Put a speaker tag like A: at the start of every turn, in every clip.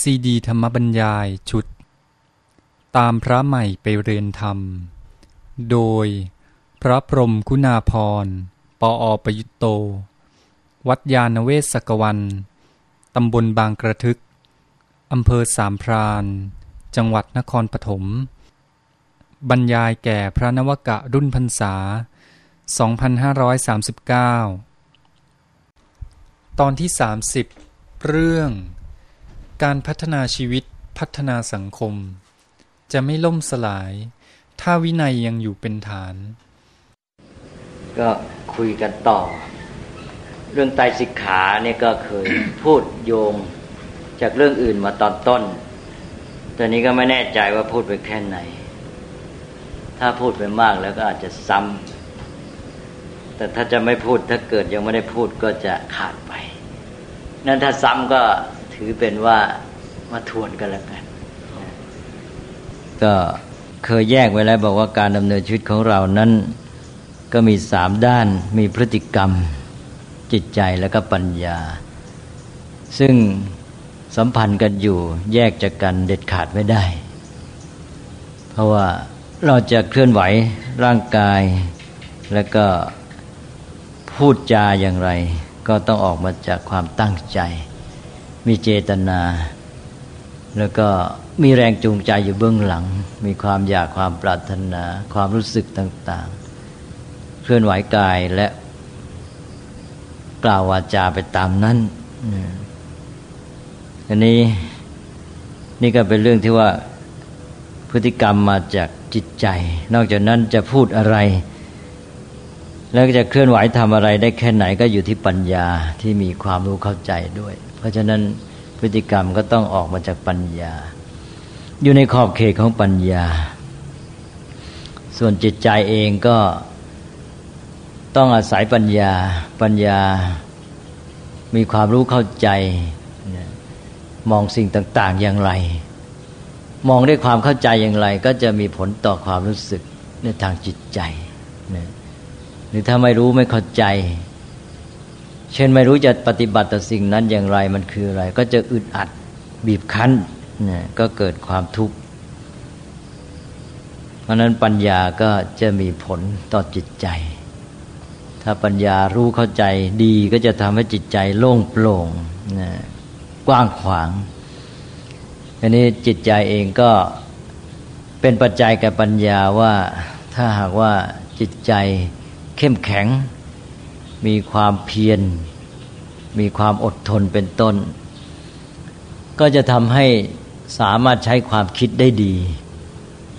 A: ซีดีธรรมบรรยายชุด ตามพระใหม่ไปเรียนธรรม โดยพระพรมคุณาพร ปออประยุตโต วัดยาณเวศกวัน ตำบลบางกระทึก อำเภอสามพรานจังหวัดนครปฐม บรรยายแก่พระนวกะรุ่นพรรษา 2539 ตอนที่ 30 เรื่อง การพัฒนาชีวิตพัฒนาสังคม จะไม่ล่มสลาย ถ้าวินัยยังอยู่เป็นฐาน
B: ก็คุยกันต่อ เรื่องไตสิกขาเนี่ยก็เคยพูดโยงจากเรื่องอื่นมาตอนต้นตอนนี้ก็ไม่แน่ใจว่าพูดไปแค่ไหน ถ้าพูดไปมากแล้วก็อาจจะซ้ำแต่ถ้าจะไม่พูดถ้าเกิดยังไม่ได้พูดก็จะขาดไป นั้นถ้าซ้ำก็ ถือเป็นว่ามาทวนกันแล้วกันก็เคยแยกไว้แล้วบอกว่าการดำเนินชีวิตของเรานั้น ก็มีสามด้านมีพฤติกรรมจิตใจแล้วก็ปัญญา ซึ่งสัมพันธ์กันอยู่แยกจากกันเด็ดขาดไม่ได้ เพราะว่าเราจะเคลื่อนไหวร่างกายแล้วก็พูดจาอย่างไร ก็ต้องออกมาจากความตั้งใจ มีเจตนา แล้วก็มีแรงจูงใจอยู่เบื้องหลัง มีความอยากความปรารถนา ความรู้สึกต่าง ๆ เคลื่อนไหวกายและกล่าววาจาไปตามนั้นอันนี้นี่ก็เป็นเรื่องที่ว่าพฤติกรรมมาจากจิตใจ นอกจากนั้นจะพูดอะไร แล้วจะเคลื่อนไหวทำอะไรได้แค่ไหนก็อยู่ที่ปัญญาที่มีความรู้เข้าใจด้วย ราะฉะนั้นพฤติกรรมก็ต้องออกมาจากปัญญา อยู่ในขอบเขตของปัญญา ส่วนจิตใจเองก็ต้องอาศัยปัญญา ปัญญามีความรู้เข้าใจ มองสิ่งต่าง ๆ อย่างไร มองด้วยความเข้าใจอย่างไร ก็จะมีผลต่อความรู้สึกในทางจิตใจ หรือถ้าไม่รู้ไม่เข้าใจ เช่นไม่รู้จะปฏิบัติต่อสิ่งนั้นอย่างไรมันคืออะไร ก็จะอึดอัดบีบคั้นนะก็เกิดความทุกข์เพราะนั้นปัญญาก็จะมีผลต่อจิตใจ ถ้าปัญญารู้เข้าใจดีก็จะทำให้จิตใจโล่งโปร่งนะกว้างขวางอันนี้จิตใจเองก็เป็นปัจจัยแก่ปัญญาว่าถ้าหากว่าจิตใจเข้มแข็ง มีความเพียร มีความอดทนเป็นต้น ก็จะทำให้สามารถใช้ความคิดได้ดี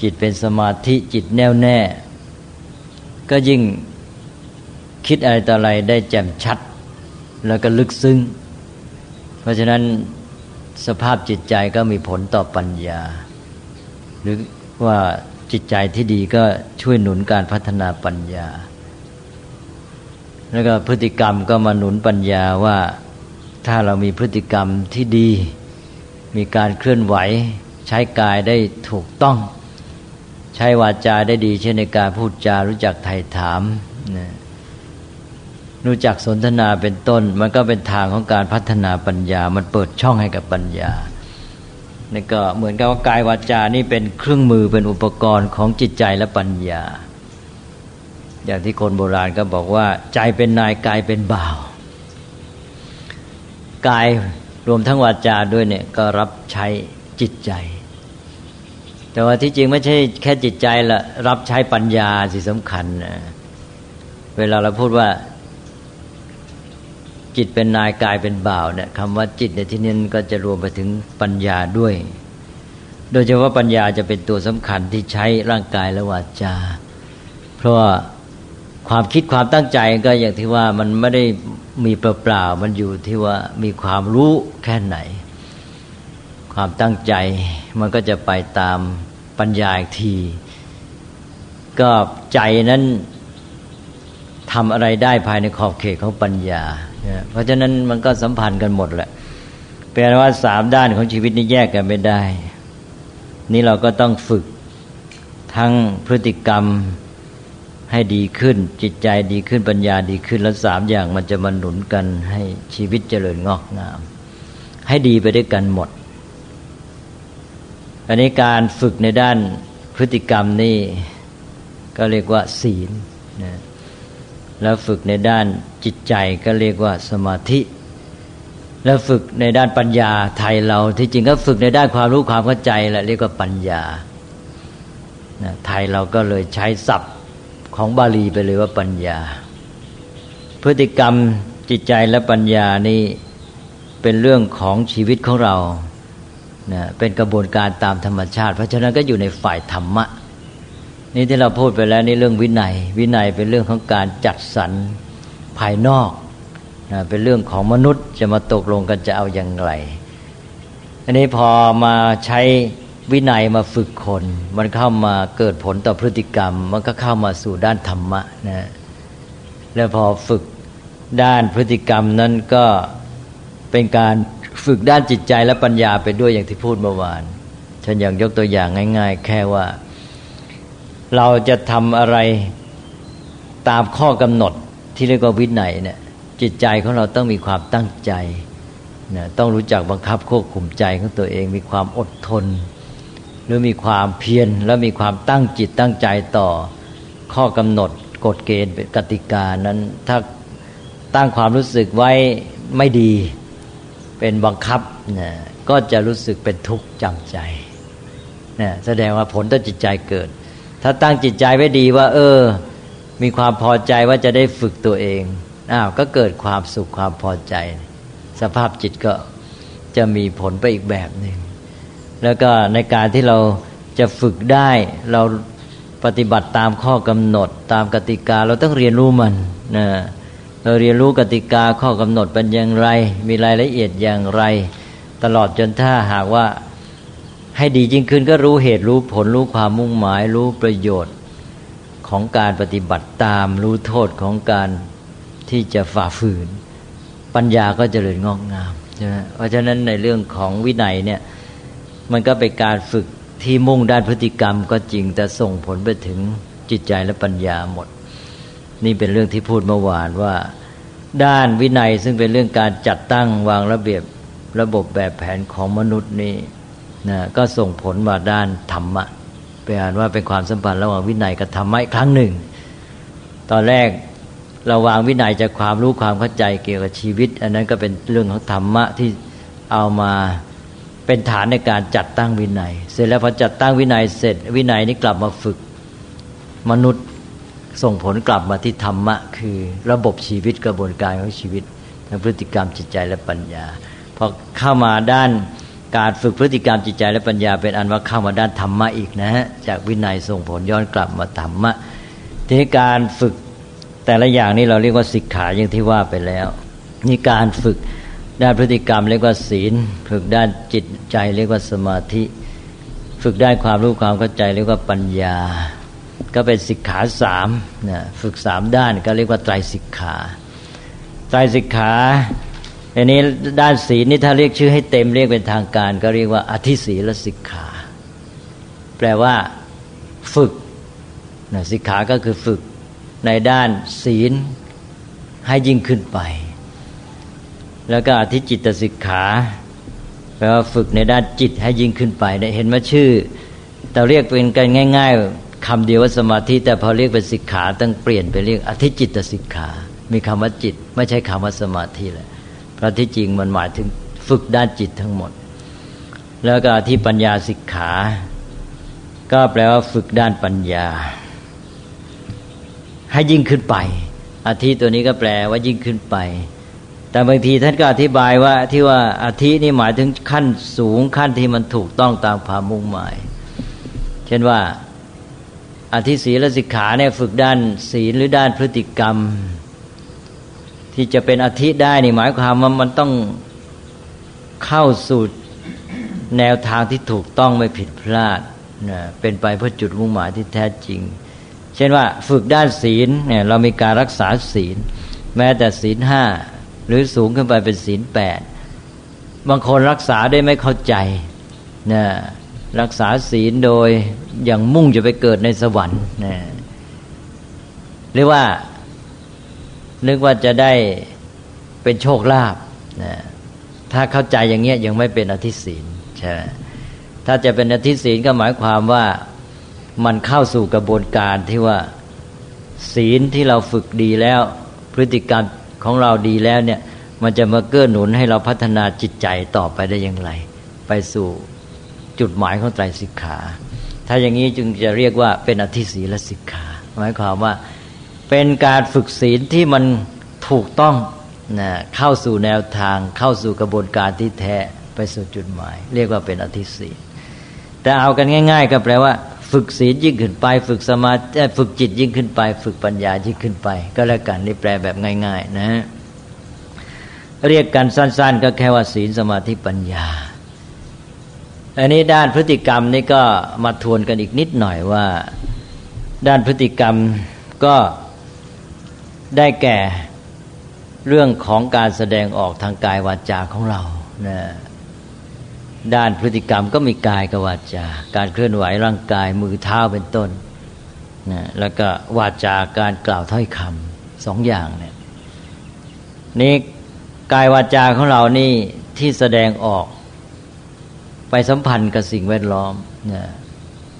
B: จิตเป็นสมาธิจิตแน่วแน่ ก็ยิ่งคิดอะไรต่ออะไรได้แจ่มชัด แล้วก็ลึกซึ้ง เพราะฉะนั้นสภาพจิตใจก็มีผลต่อปัญญา หรือว่าจิตใจที่ดีก็ช่วยหนุนการพัฒนาปัญญา แล้วก็พฤติกรรมก็มาหนุนปัญญาว่าถ้าเรามีพฤติกรรมที่ดี มีการเคลื่อนไหว ใช้กายได้ถูกต้อง ใช้วาจาได้ดี เช่นในการพูดจารู้จักไถ่ถามรู้จักสนทนาเป็นต้น มันก็เป็นทางของการพัฒนาปัญญา มันเปิดช่องให้กับปัญญานี่ก็เหมือนกับว่ากายวาจานี่เป็นเครื่องมือเป็นอุปกรณ์ของจิตใจและปัญญา อย่างที่คนโบราณก็บอกว่า ใจเป็นนายกายเป็นบ่าวกายรวมทั้งวาจาด้วยเนี่ยก็รับใช้จิตใจ แต่ว่าที่จริงไม่ใช่แค่จิตใจละรับใช้ปัญญาสิสำคัญนะเวลาเราพูดว่า จิตเป็นนายกายเป็นบ่าวเนี่ยคำว่าจิตในที่นี้ก็จะรวมไปถึงปัญญาด้วย โดยเฉพาะปัญญาจะเป็นตัวสำคัญที่ใช้ร่างกายและวาจา เพราะว่า ความคิดความตั้งใจก็อย่างที่ว่ามันไม่ได้มีเปล่าๆมันอยู่ที่ว่ามีความรู้แค่ไหน ความตั้งใจมันก็จะไปตามปัญญาอีกที ก็ใจนั้นทำอะไรได้ภายในขอบเขตของปัญญา เพราะฉะนั้นมันก็สัมพันธ์กันหมดแหละแปลว่าสามด้านของชีวิตนี้แยกกันไม่ได้ นี่เราก็ต้องฝึกทั้งพฤติกรรม ให้ดีขึ้น จิตใจดีขึ้นปัญญาดีขึ้นแล้วสามอย่างมันจะมาหนุนกันให้ชีวิตเจริญงอกงาม ให้ดีไปด้วยกันหมด อันนี้การฝึกในด้านพฤติกรรมนี่ก็เรียกว่า ศีลนะแล้วฝึกในด้านจิตใจก็เรียกว่าสมาธิ แล้วฝึกในด้านปัญญาไทยเราที่จริงก็ฝึกในด้านความรู้ความเข้าใจแหละเรียกว่าปัญญาไทยเราก็เลยใช้ศัพท์ ของบาลีไปเลยว่าปัญญา พฤติกรรมจิตใจและปัญญานี่เป็นเรื่องของชีวิตของเรานะเป็นกระบวนการตามธรรมชาติ เพราะฉะนั้นก็อยู่ในฝ่ายธรรมะ นี่ที่เราพูดไปแล้วนี่เรื่องวินัย วินัยเป็นเรื่องของการจัดสรรภายนอกนะเป็นเรื่องของมนุษย์จะมาตกลงกันจะเอาอย่างไรอันนี้พอมาใช้ วินัยมาฝึกคน มันเข้ามาเกิดผลต่อพฤติกรรม มันก็เข้ามาสู่ด้านธรรมะนะแล้วพอฝึกด้านพฤติกรรมนั้นก็เป็นการฝึกด้านจิตใจและปัญญาไปด้วยอย่างที่พูดเมื่อวานฉันอยากยกตัวอย่างง่าย ๆ แค่ว่า เราจะทำอะไรตามข้อกำหนดที่เรียกว่าวินัยเนี่ยจิตใจของเราต้องมีความตั้งใจนะต้องรู้จักบังคับควบคุมใจของตัวเอง มีความอดทน หรือมีความเพียรแล้วมีความตั้งจิตตั้งใจต่อข้อกำหนดกฎเกณฑ์กติกานั้น ถ้าตั้งความรู้สึกไว้ไม่ดีเป็นบังคับนะก็จะรู้สึกเป็นทุกข์จำใจนะแสดงว่าผลต่อจิตใจเกิด ถ้าตั้งจิตใจไว้ดีว่า เออ มีความพอใจว่าจะได้ฝึกตัวเองอ้าวก็เกิดความสุขความพอใจ สภาพจิตก็จะมีผลไปอีกแบบหนึ่ง แล้วก็ในการที่เราจะฝึกได้เราปฏิบัติตามข้อกำหนดตามกติกาเราต้องเรียนรู้มันนะเราเรียนรู้กติกาข้อกำหนดเป็นอย่างไร มีรายละเอียดอย่างไร ตลอดจนถ้าหากว่าให้ดีจริงขึ้นก็รู้เหตุรู้ผลรู้ความมุ่งหมายรู้ประโยชน์ของการปฏิบัติตามรู้โทษของการที่จะฝ่าฝืน ปัญญาก็จเจริญงอกงามใช่ไหมเพราะฉะนั้นในเรื่องของวินัยเนี่ย มันก็เป็นการฝึกที่มุ่งด้านพฤติกรรมก็จริง แต่ส่งผลไปถึงจิตใจและปัญญาหมด นี่เป็นเรื่องที่พูดเมื่อวานว่า ด้านวินัยซึ่งเป็นเรื่องการจัดตั้งวางระเบียบระบบแบบแผนของมนุษย์นี่นะก็ส่งผลมาด้านธรรมะแปลว่าเป็นความสัมพันธ์ระหว่างวินัยกับธรรมะอีกครั้งหนึ่ง ตอนแรกเราวางวินัยจากความรู้ความเข้าใจเกี่ยวกับชีวิต อันนั้นก็เป็นเรื่องของธรรมะที่เอามา เป็นฐานในการจัดตั้งวินัย เสร็จแล้วพอจัดตั้งวินัยเสร็จวินัยนี้กลับมาฝึกมนุษย์ส่งผลกลับมาที่ธรรมะ คือระบบชีวิตกระบวนการของชีวิตทางพฤติกรรมจิตใจและปัญญาพอเข้ามาด้านการฝึกพฤติกรรมจิตใจและปัญญา เป็นอันว่าเข้ามาด้านธรรมะอีกนะฮะจากวินัยส่งผลย้อนกลับมาธรรมะทีนี้การฝึกแต่ละอย่างนี้เราเรียกว่าสิกขาอย่างที่ว่าไปแล้วนี่การฝึก ด้านพฤติกรรมเรียกว่าศีล ฝึกด้านจิตใจเรียกว่าสมาธิ ฝึกด้านความรู้ความเข้าใจเรียกว่าปัญญา ก็เป็นสิกขาสามนะฝึกสามด้านก็เรียกว่าไตรสิกขาไตรสิกขาอันนี้ด้านศีลนี่ถ้าเรียกชื่อให้เต็มเรียกเป็นทางการ ก็เรียกว่าอธิศีลสิกขา แปลว่า ฝึกนะสิกขาก็คือฝึกในด้านศีลให้ยิ่งขึ้นไป แล้วก็อธิจิตสิกขาแปลว่าฝึกในด้านจิตให้ยิ่งขึ้นไปได้เห็นว่าชื่อ แต่เรียกเป็นกันง่าย ๆคำเดียวว่าสมาธิแต่พอเรียกเป็นสิกขาต้องเปลี่ยนไปเรียกอธิจิตสิกขา มีคำว่าจิต ไม่ใช่คำว่าสมาธิเลยเพราะที่จริงมันหมายถึงฝึกด้านจิตทั้งหมด แล้วก็ที่ปัญญาสิกขา ก็แปลว่าฝึกด้านปัญญา ให้ยิ่งขึ้นไปอาทิตัวนี้ก็แปลว่ายิ่งขึ้นไป แต่บางทีท่านก็อธิบายว่าที่ว่าอาทินี่หมายถึงขั้นสูงขั้นที่มันถูกต้องตามความมุ่งหมาย เช่นว่าอธิศีลสิกขาเนี่ยฝึกด้านศีลหรือด้านพฤติกรรม ที่จะเป็นอธิได้นี่หมายความว่ามันต้องเข้าสู่แนวทางที่ถูกต้องไม่ผิดพลาดนะเป็นไปเพื่อจุดมุ่งหมายที่แท้จริง เช่นว่าฝึกด้านศีลเนี่ยเรามีการรักษาศีล แม้แต่ศีลห้า หรือสูงขึ้นไปเป็นศีลแปดบางคนรักษาได้ไม่เข้าใจนะรักษาศีลโดยอย่างมุ่งจะไปเกิดในสวรรค์นะหรือว่านึกว่าจะได้เป็นโชคลาภนะถ้าเข้าใจอย่างเงี้ยยังไม่เป็นอธิศีลใช่ถ้าจะเป็นอธิศีลก็หมายความว่ามันเข้าสู่กระบวนการที่ว่าศีลที่เราฝึกดีแล้ว พฤติกรรม ของเราดีแล้วเนี่ย มันจะมาเกื้อหนุนให้เราพัฒนาจิตใจต่อไปได้อย่างไร ไปสู่จุดหมายของไตรสิกขา ถ้าอย่างนี้จึงจะเรียกว่าเป็นอธิศีลสิกขา หมายความว่าเป็นการฝึกศีลที่มันถูกต้องนะเข้าสู่แนวทางเข้าสู่กระบวนการที่แท้ไปสู่จุดหมาย เรียกว่าเป็นอธิศีลแต่เอากันง่าย ๆ ก็แปลว่า ฝึกศีลยิ่งขึ้นไป ฝึกสมาธิฝึกจิตยิ่งขึ้นไป ฝึกปัญญายิ่งขึ้นไป ก็แล้วกันนี่แปลแบบง่าย ๆ นะเรียกกันสั้น ๆ ก็แค่ว่าศีลสมาธิปัญญา อันนี้ด้านพฤติกรรมนี่ก็มาทวนกันอีกนิดหน่อยว่า ด้านพฤติกรรมก็ได้แก่เรื่องของการแสดงออกทางกายวาจาของเรานะ ด้านพฤติกรรมก็มีกายกับวาจา การเคลื่อนไหวร่างกายมือเท้าเป็นต้นนะแล้วก็วาจาการกล่าวถ้อยคำสองอย่างเนี่ยนี่กายวาจาของเรานี่ที่แสดงออก ไปสัมพันธ์กับสิ่งแวดล้อมนะ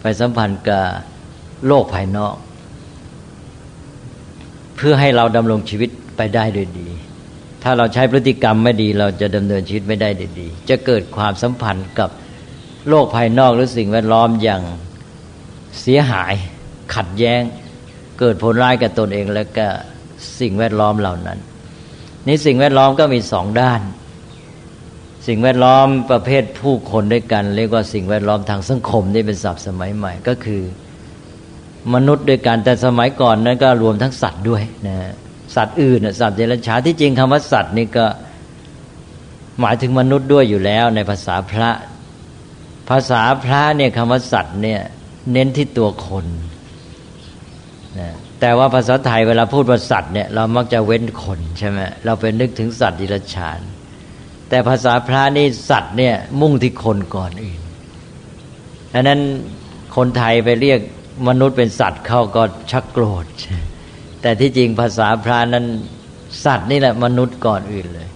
B: ไปสัมพันธ์กับโลกภายนอก เพื่อให้เราดำรงชีวิตไปได้โดยดี ถ้าเราใช้พฤติกรรมไม่ดีเราจะดำเนินชีวิตไม่ได้ดี จะเกิดความสัมพันธ์กับโลกภายนอกหรือสิ่งแวดล้อมอย่างเสียหาย ขัดแย้ง เกิดผลร้ายกับตนเองแล้วก็สิ่งแวดล้อมเหล่านั้น นี่สิ่งแวดล้อมก็มีสองด้าน สิ่งแวดล้อมประเภทผู้คนด้วยกัน เรียกว่าสิ่งแวดล้อมทางสังคมนี่เป็นศัพท์สมัยใหม่ก็คือ มนุษย์ด้วยกันแต่สมัยก่อนนั้นก็รวมทั้งสัตว์ด้วยนะ สัตว์อื่นสัตว์เดรัจฉานที่จริงคำว่าสัตว์นี่ก็หมายถึงมนุษย์ด้วยอยู่แล้วในภาษาพระ ภาษาพระเนี่ยคำว่าสัตว์เนี่ยเน้นที่ตัวคนนะแต่ว่าภาษาไทยเวลาพูดว่าสัตว์เนี่ยเรามักจะเว้นคนใช่ไหมเราไปนึกถึงสัตว์ดิรัจฉาน แต่ภาษาพระนี่สัตว์เนี่ยมุ่งที่คนก่อนอื่นดังนั้นคนไทยไปเรียกมนุษย์เป็นสัตว์เขาก็ชักโกรธ แต่ที่จริงภาษาพระนั้นสัตว์นี่แหละมนุษย์ก่อนอื่นเลย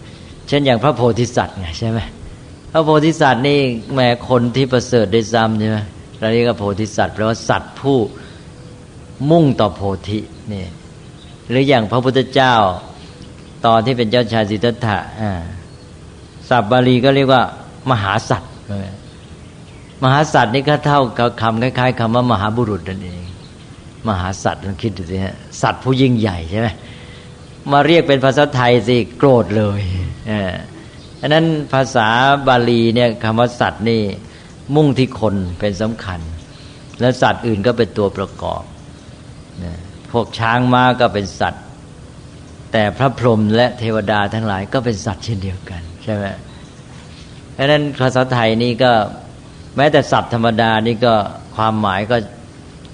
B: เช่นอย่างพระโพธิสัตว์ไงใช่ไหมพระโพธิสัตว์นี่แม้คนที่ประเสริฐได้ซ้ำใช่ไหมเราเรียกว่าโพธิสัตว์แปลว่าสัตว์ผู้มุ่งต่อโพธินี่หรืออย่างพระพุทธเจ้า ตอนที่เป็นเจ้าชายสิทธัตถะอ่าศัพบาลีก็เรียกว่ามหาสัตว์มหาสัตว์นี่ก็เท่ากับคำคล้ายๆคำว่ามหาบุรุษนั่นเอง มหาสัตว์ลองคิดดูสิฮะสัตว์ผู้ยิ่งใหญ่ใช่ไหมมาเรียกเป็นภาษาไทยสิโกรธเลยอันนั้นภาษาบาลีเนี่ยคำว่าสัตว์นี่มุ่งที่คนเป็นสำคัญ แล้วสัตว์อื่นก็เป็นตัวประกอบพวกช้างม้าก็เป็นสัตว์ แต่พระพรหมและเทวดาทั้งหลายก็เป็นสัตว์เช่นเดียวกันใช่ไหมเพราะนั้นภาษาไทยนี่ก็แม้แต่ศัพท์ธรรมดานี่ก็ความหมายก็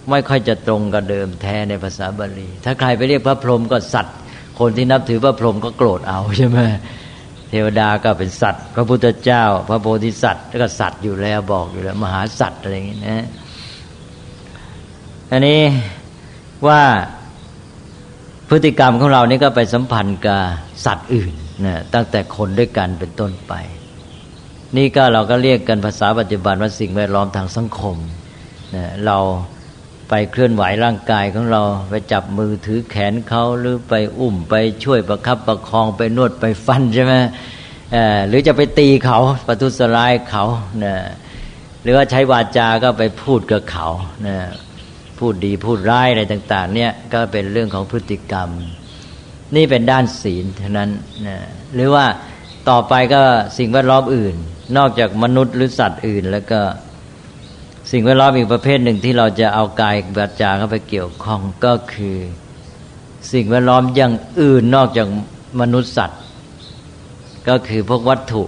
B: ไม่ค่อยจะตรงกับเดิมแท้ในภาษาบาลี ถ้าใครไปเรียกพระพรหมก็สัตว์ คนที่นับถือพระพรหมก็โกรธเอาใช่ไหมเทวดาก็เป็นสัตว์ พระพุทธเจ้า พระโพธิสัตว์ก็สัตว์อยู่แล้วบอกอยู่แล้วมหาสัตว์อะไรอย่างนี้นะอันนี้ว่าพฤติกรรมของเรานี่ก็ไปสัมพันธ์กับสัตว์อื่นนะตั้งแต่คนด้วยกันเป็นต้นไป นี่ก็เราก็เรียกกันภาษาปัจจุบันว่าสิ่งแวดล้อมทางสังคมนะเรา ไปเคลื่อนไหวร่างกายของเรา ไปจับมือถือแขนเขาหรือไปอุ้มไปช่วยประคับประคองไปนวดไปฟันใช่ไหมหรือจะไปตีเขาประทุษร้ายเขานะหรือว่าใช้วาจาก็ไปพูดกับเขานะพูดดีพูดร้ายอะไรต่าง ๆ เนี่ยก็เป็นเรื่องของพฤติกรรม นี่เป็นด้านศีลเท่านั้นนะหรือว่าต่อไปก็สิ่งแวดล้อมอื่น นอกจากมนุษย์หรือสัตว์อื่น แล้วก็ สิ่งแวดล้อมอีกประเภทหนึ่งที่เราจะเอากายบัจจาเข้าไปเกี่ยวข้องก็คือ สิ่งแวดล้อมอย่างอื่นนอกจากมนุษย์สัตว์ ก็คือพวกวัตถุ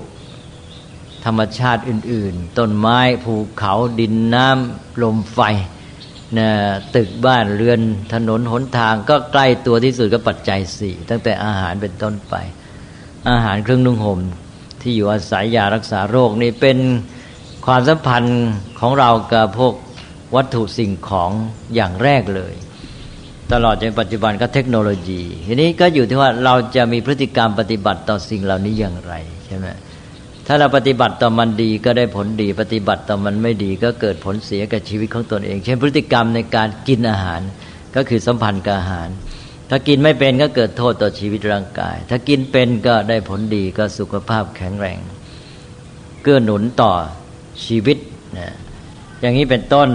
B: ธรรมชาติอื่น ๆ ต้นไม้ภูเขาดินน้ำลมไฟนะตึกบ้านเรือนถนนหนทางก็ใกล้ตัวที่สุดก็ปัจจัยสี่ตั้งแต่อาหารเป็นต้นไป อาหารเครื่องนุ่งห่มที่อยู่อาศัยยารักษาโรคนี่เป็น ความสัมพันธ์ของเรากับพวกวัตถุสิ่งของอย่างแรกเลย ตลอดจนปัจจุบันก็เทคโนโลยี ทีนี้ก็อยู่ที่ว่าเราจะมีพฤติกรรมปฏิบัติต่อสิ่งเหล่านี้อย่างไรใช่ไหมถ้าเราปฏิบัติต่อมันดีก็ได้ผลดี ปฏิบัติต่อมันไม่ดีก็เกิดผลเสียกับชีวิตของตนเอง เช่นพฤติกรรมในการกินอาหารก็คือสัมพันธ์กับอาหาร ถ้ากินไม่เป็นก็เกิดโทษต่อชีวิตร่างกาย ถ้ากินเป็นก็ได้ผลดีก็สุขภาพแข็งแรง เกื้อหนุนต่อ ชีวิตนะอย่างนี้เป็นต้น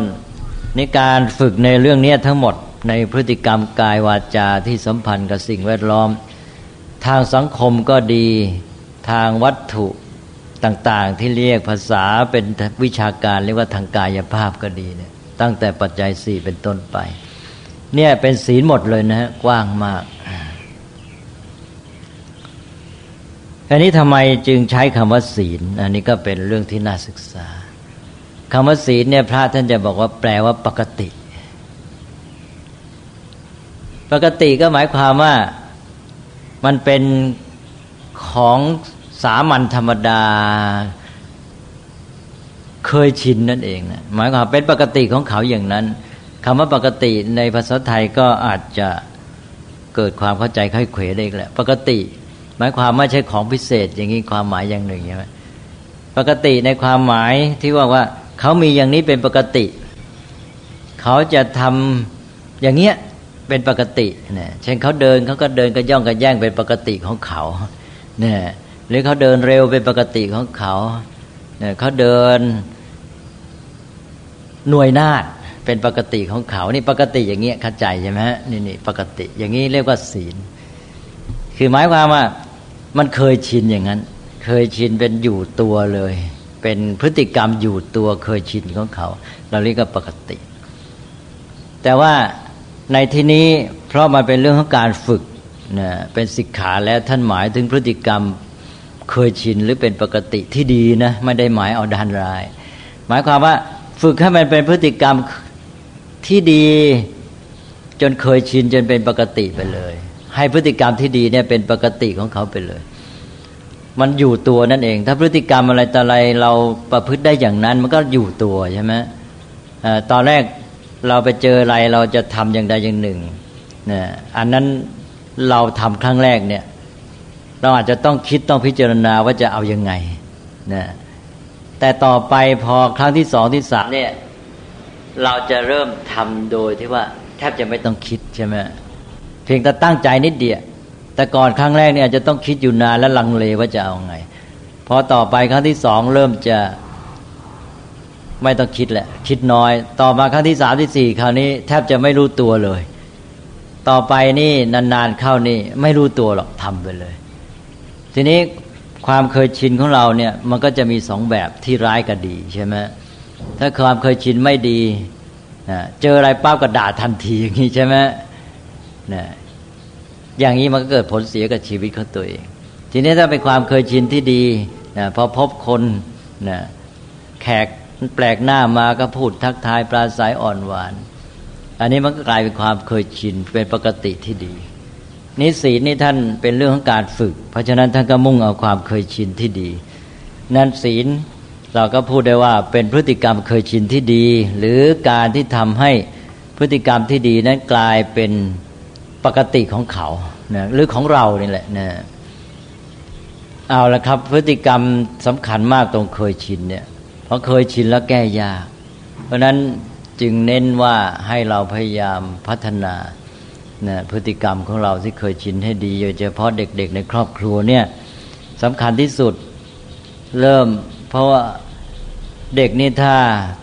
B: ในการฝึกในเรื่องนี้ทั้งหมดในพฤติกรรมกายวาจาที่สัมพันธ์กับสิ่งแวดล้อม ทางสังคมก็ดีทางวัตถุต่าง ๆ ที่เรียกภาษาเป็นวิชาการเรียกว่าทางกายภาพก็ดีเนี่ยตั้งแต่ปัจจัยสี่เป็นต้นไป เนี่ยเป็นศีลหมดเลยนะฮะกว้างมาก อันนี้ทำไมจึงใช้คำว่าศีล อันนี้ก็เป็นเรื่องที่น่าศึกษาคำว่าศีลเนี่ยพระท่านจะบอกว่าแปลว่าปกติ ปกติก็หมายความว่ามันเป็นของสามัญธรรมดา เคยชินนั่นเองนะหมายความเป็นปกติของเขาอย่างนั้นคำว่าปกติในภาษาไทยก็อาจจะเกิดความเข้าใจค่อยเขวได้แหละปกติ หมายความไม่ใช่ของพิเศษ อย่างนี้ความหมายอย่างหนึ่งใช่ไหมปกติในความหมายที่ว่าว่าเขามีอย่างนี้เป็นปกติ เขาจะทำอย่างเงี้ยเป็นปกติเนี่ยเช่นเขาเดินเขาก็เดินก็ย่องก็แย่งเป็นปกติของเขาเนี่ยหรือเขาเดินเร็วเป็นปกติของเขาเนี่ยเขาเดินหน่วยนาฏเป็นปกติของเขา นี่ปกติอย่างเงี้ยเข้าใจใช่ไหมนี่นี่ปกติ อย่างนี้เรียกว่าศีล คือหมายความว่ามันเคยชินอย่างนั้น เคยชินเป็นอยู่ตัวเลย เป็นพฤติกรรมอยู่ตัวเคยชินของเขา เราเรียกว่าปกติ แต่ว่าในที่นี้เพราะมันเป็นเรื่องของการฝึกนะเป็นสิกขาแล้วท่านหมายถึงพฤติกรรมเคยชินหรือเป็นปกติที่ดีนะไม่ได้หมายเอาด้านร้าย หมายความว่าฝึกให้มันเป็นพฤติกรรมที่ดีจนเคยชินจนเป็นปกติไปเลย ให้พฤติกรรมที่ดีเนี่ยเป็นปกติของเขาไปเลย มันอยู่ตัวนั่นเอง ถ้าพฤติกรรมอะไรต่ออะไรเราประพฤติได้อย่างนั้น มันก็อยู่ตัวใช่ไหมตอนแรกเราไปเจออะไรเราจะทำอย่างใดอย่างหนึ่งนะอันนั้นเราทำครั้งแรกเนี่ย เราอาจจะต้องคิดต้องพิจารณาว่าจะเอาอยัางไงนะแต่ต่อไปพอครั้งที่สองที่สามเนี่ย เราจะเริ่มทำโดยที่ว่าแทบจะไม่ต้องคิดใช่ไหม พียงแต่ตั้งใจนิดเดียวแต่ก่อนครั้งแรกเนี่ยจะต้องคิดอยู่นานและลังเลว่าจะเอาไงพอต่อไปครั้งที่สองเริ่มจะไม่ต้องคิดแหละ คิดน้อย ต่อมาครั้งที่สามที่สี่คราวนี้แทบจะไม่รู้ตัวเลย ต่อไปนี่นานๆเข้านี่ไม่รู้ตัวหรอกทำไปเลย ทีนี้ความเคยชินของเราเนี่ยมันก็จะมีสองแบบที่ร้ายกับดีใช่ไหมถ้าความเคยชินไม่ดีเจออะไรป้าก็ด่าทันทีอย่างนี้ใช่ไหมนะ อย่างนี้มันก็เกิดผลเสียกับชีวิตของตัวเอง ทีนี้ถ้าเป็นความเคยชินที่ดีนะพอพบคนนะแขกแปลกหน้ามาก็พูดทักทายปราศัยอ่อนหวาน อันนี้มันก็กลายเป็นความเคยชินเป็นปกติที่ดีนิสีนี่ท่านเป็นเรื่องของการฝึก เพราะฉะนั้นท่านก็มุ่งเอาความเคยชินที่ดี นั่นศีลเราก็พูดได้ว่าเป็นพฤติกรรมเคยชินที่ดี หรือการที่ทำให้พฤติกรรมที่ดีนั้นกลายเป็น ปกติของเขานะหรือของเรานี่แหละนะเอาละครับ พฤติกรรมสำคัญมากตรงเคยชินเนี่ยเพราะเคยชินแล้วแก้ยาก เพราะนั้นจึงเน้นว่าให้เราพยายามพัฒนานะพฤติกรรมของเราที่เคยชินให้ดีโดยเฉพาะเด็กๆ ในครอบครัวเนี่ยสำคัญที่สุดเริ่ม เพราะว่าเด็กนี่ถ้า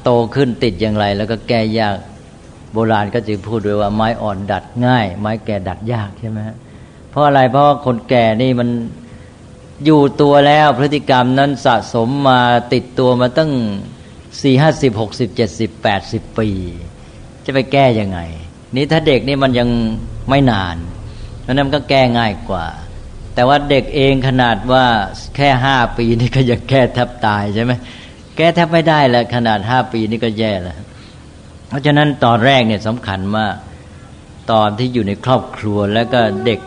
B: โตขึ้นติดอย่างไร แล้วก็แก้ยาก โบราณก็จึงพูดด้วยว่าไม้อ่อนดัดง่าย ไม้แก่ดัดยากใช่ไหมเพราะอะไรเพราะคนแก่นี่มันอยู่ตัวแล้วพฤติกรรมนั้นสะสมมาติดตัวมาตั้งสี่ห้าสิบหกสิบเจ็ดสิบแปดสิบปี จะไปแก้ยังไง นี่ถ้าเด็กนี่มันยังไม่นานเพราะนั้นก็แก้ง่ายกว่า แต่ว่าเด็กเองขนาดว่าแค่ห้าปีนี่ก็ยังแก้แทบตายใช่ไหมแก้แทบไม่ได้แล้วขนาดห้าปีนี่ก็แย่แล้ว เพราะฉะนั้นตอนแรกเนี่ยสำคัญมากตอนที่อยู่ในครอบครัวแล้วก็เด็ก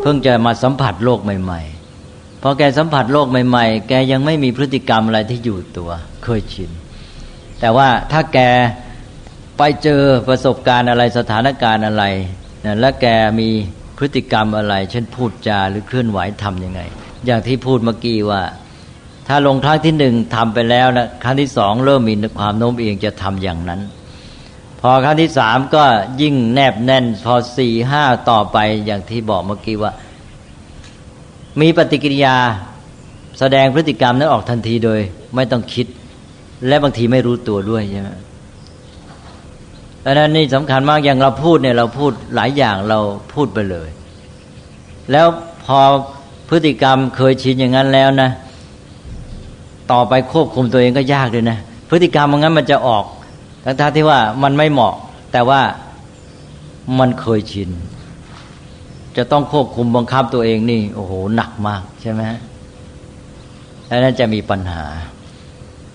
B: เพิ่งจะมาสัมผัสโลกใหม่ ๆ พอแกสัมผัสโลกใหม่ ๆ แกยังไม่มีพฤติกรรมอะไรที่อยู่ตัวเคยชิน แต่ว่าถ้าแกไปเจอประสบการณ์อะไรสถานการณ์อะไรนะและแกมีพฤติกรรมอะไร เช่นพูดจาหรือเคลื่อนไหวทำยังไง อย่างที่พูดเมื่อกี้ว่า ถ้าลงครั้งที่หนึ่งทำไปแล้วนะครั้งที่สองเริ่มมีความโน้มเอียงจะทำอย่างนั้น พอครั้งที่สามก็ยิ่งแนบแน่น พอสี่ห้าต่อไปอย่างที่บอกเมื่อกี้ว่า มีปฏิกิริยาแสดงพฤติกรรมนั้นออกทันทีโดย ไม่ต้องคิด และบางทีไม่รู้ตัวด้วยใช่ไหมอันนั้นนี่สำคัญมากอย่างเราพูดเนี่ยเราพูดหลายอย่างเราพูดไปเลย แล้วพอพฤติกรรมเคยชินอย่างนั้นแล้วนะ ต่อไปควบคุมตัวเองก็ยากเลยนะพฤติกรรมมันงั้นมันจะออก ทั้งที่ว่ามันไม่เหมาะ แต่ว่ามันเคยชิน จะต้องควบคุมบังคับตัวเองนี่ โอ้โหหนักมากใช่ไหมอันนั้นจะมีปัญหา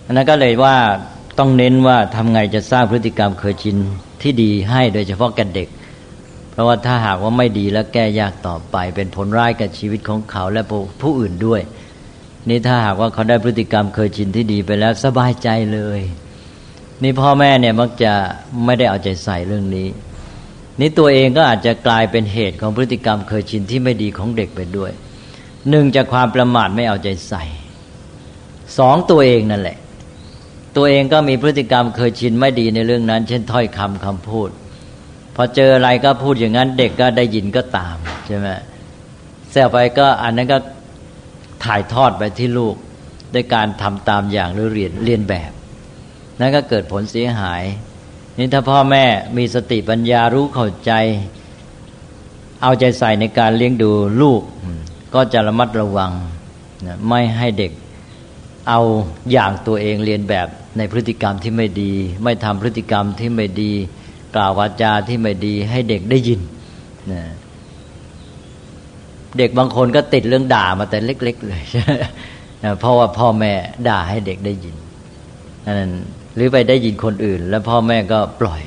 B: อันนั้นก็เลยว่าต้องเน้นว่าทำไงจะสร้างพฤติกรรมเคยชินที่ดีให้โดยเฉพาะแก่เด็ก เพราะว่าถ้าหากว่าไม่ดีแล้วแก้ยากต่อไป เป็นผลร้ายกับชีวิตของเขาและผู้อื่นด้วย นี่ถ้าหากว่าเขาได้พฤติกรรมเคยชินที่ดีไปแล้วสบายใจเลย นี่พ่อแม่เนี่ยมักจะไม่ได้เอาใจใส่เรื่องนี้ นี่ตัวเองก็อาจจะกลายเป็นเหตุของพฤติกรรมเคยชินที่ไม่ดีของเด็กไปด้วยหนึ่งจากความประมาทไม่เอาใจใส่สองตัวเองนั่นแหละ ตัวเองก็มีพฤติกรรมเคยชินไม่ดีในเรื่องนั้น เช่นถ้อยคำคำพูด พอเจออะไรก็พูดอย่างนั้น เด็กก็ได้ยินก็ตามใช่ไหมแซวไปก็อันนั้นก็ถ่ายทอดไปที่ลูกด้วยการทำตามอย่างหรือเรียนเรียนแบบ นั้นก็เกิดผลเสียหาย นี่ถ้าพ่อแม่มีสติปัญญารู้เข้าใจ เอาใจใส่ในการเลี้ยงดูลูก ก็จะระมัดระวังไม่ให้เด็กเอาอย่างตัวเองเรียนแบบในพฤติกรรมที่ไม่ดี ไม่ทำพฤติกรรมที่ไม่ดี กล่าววาจาที่ไม่ดี ให้เด็กได้ยินนะเด็กบางคนก็ติดเรื่องด่ามาแต่เล็ก ๆ เลยเพราะว่าพ่อแม่ด่าให้เด็กได้ยินนั่น หรือไปได้ยินคนอื่น แล้วพ่อแม่ก็ปล่อย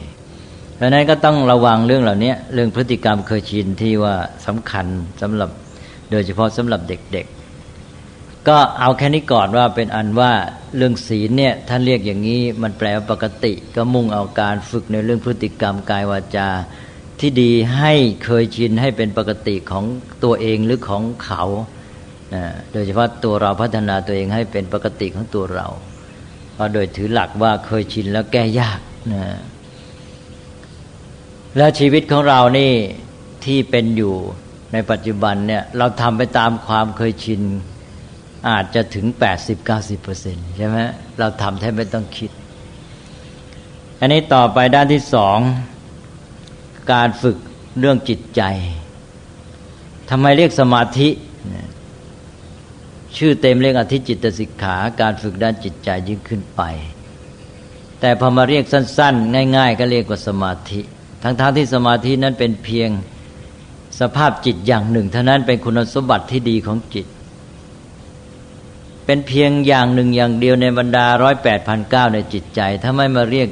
B: เพราะนั้นก็ต้องระวังเรื่องเหล่านี้เรื่องพฤติกรรมเคยชินที่ว่าสำคัญสำหรับโดยเฉพาะสำหรับเด็กๆ ก็เอาแค่นี้ก่อนว่าเป็นอันว่าเรื่องศีลเนี่ยท่านเรียกอย่างนี้มันแปลว่าปกติ ก็มุ่งเอาการฝึกในเรื่องพฤติกรรมกายวาจา ที่ดีให้เคยชินให้เป็นปกติของตัวเองหรือของเขา โดยเฉพาะตัวเราพัฒนาตัวเองให้เป็นปกติของตัวเรา เพราะโดยถือหลักว่าเคยชินแล้วแก้ยากนะแล้วชีวิตของเรานี่ที่เป็นอยู่ในปัจจุบันเนี่ยเราทำไปตามความเคยชิน อาจจะถึง 80-90%ใช่ไหมเราทำแทบไม่ต้องคิด อันนี้ต่อไปด้านที่สองการฝึกเรื่องจิตใจทำไมเรียกสมาธิ ชื่อเต็มเรียกอธิจิตสิกขา การฝึกด้านจิตใจยิ่งขึ้นไป แต่พอมาเรียกสั้น ๆ ง่าย ๆ ก็เรียกว่าสมาธิ ทั้งๆทที่สมาธินั้นเป็นเพียงสภาพจิตอย่างหนึ่ง เท่านั้นเป็นคุณสมบัติที่ดีของจิต เป็นเพียงอย่างหนึ่งอย่างเดียวในบรรดาร้อยแปดพันเก้าในจิตใจ ถ้าไม่มาเรียก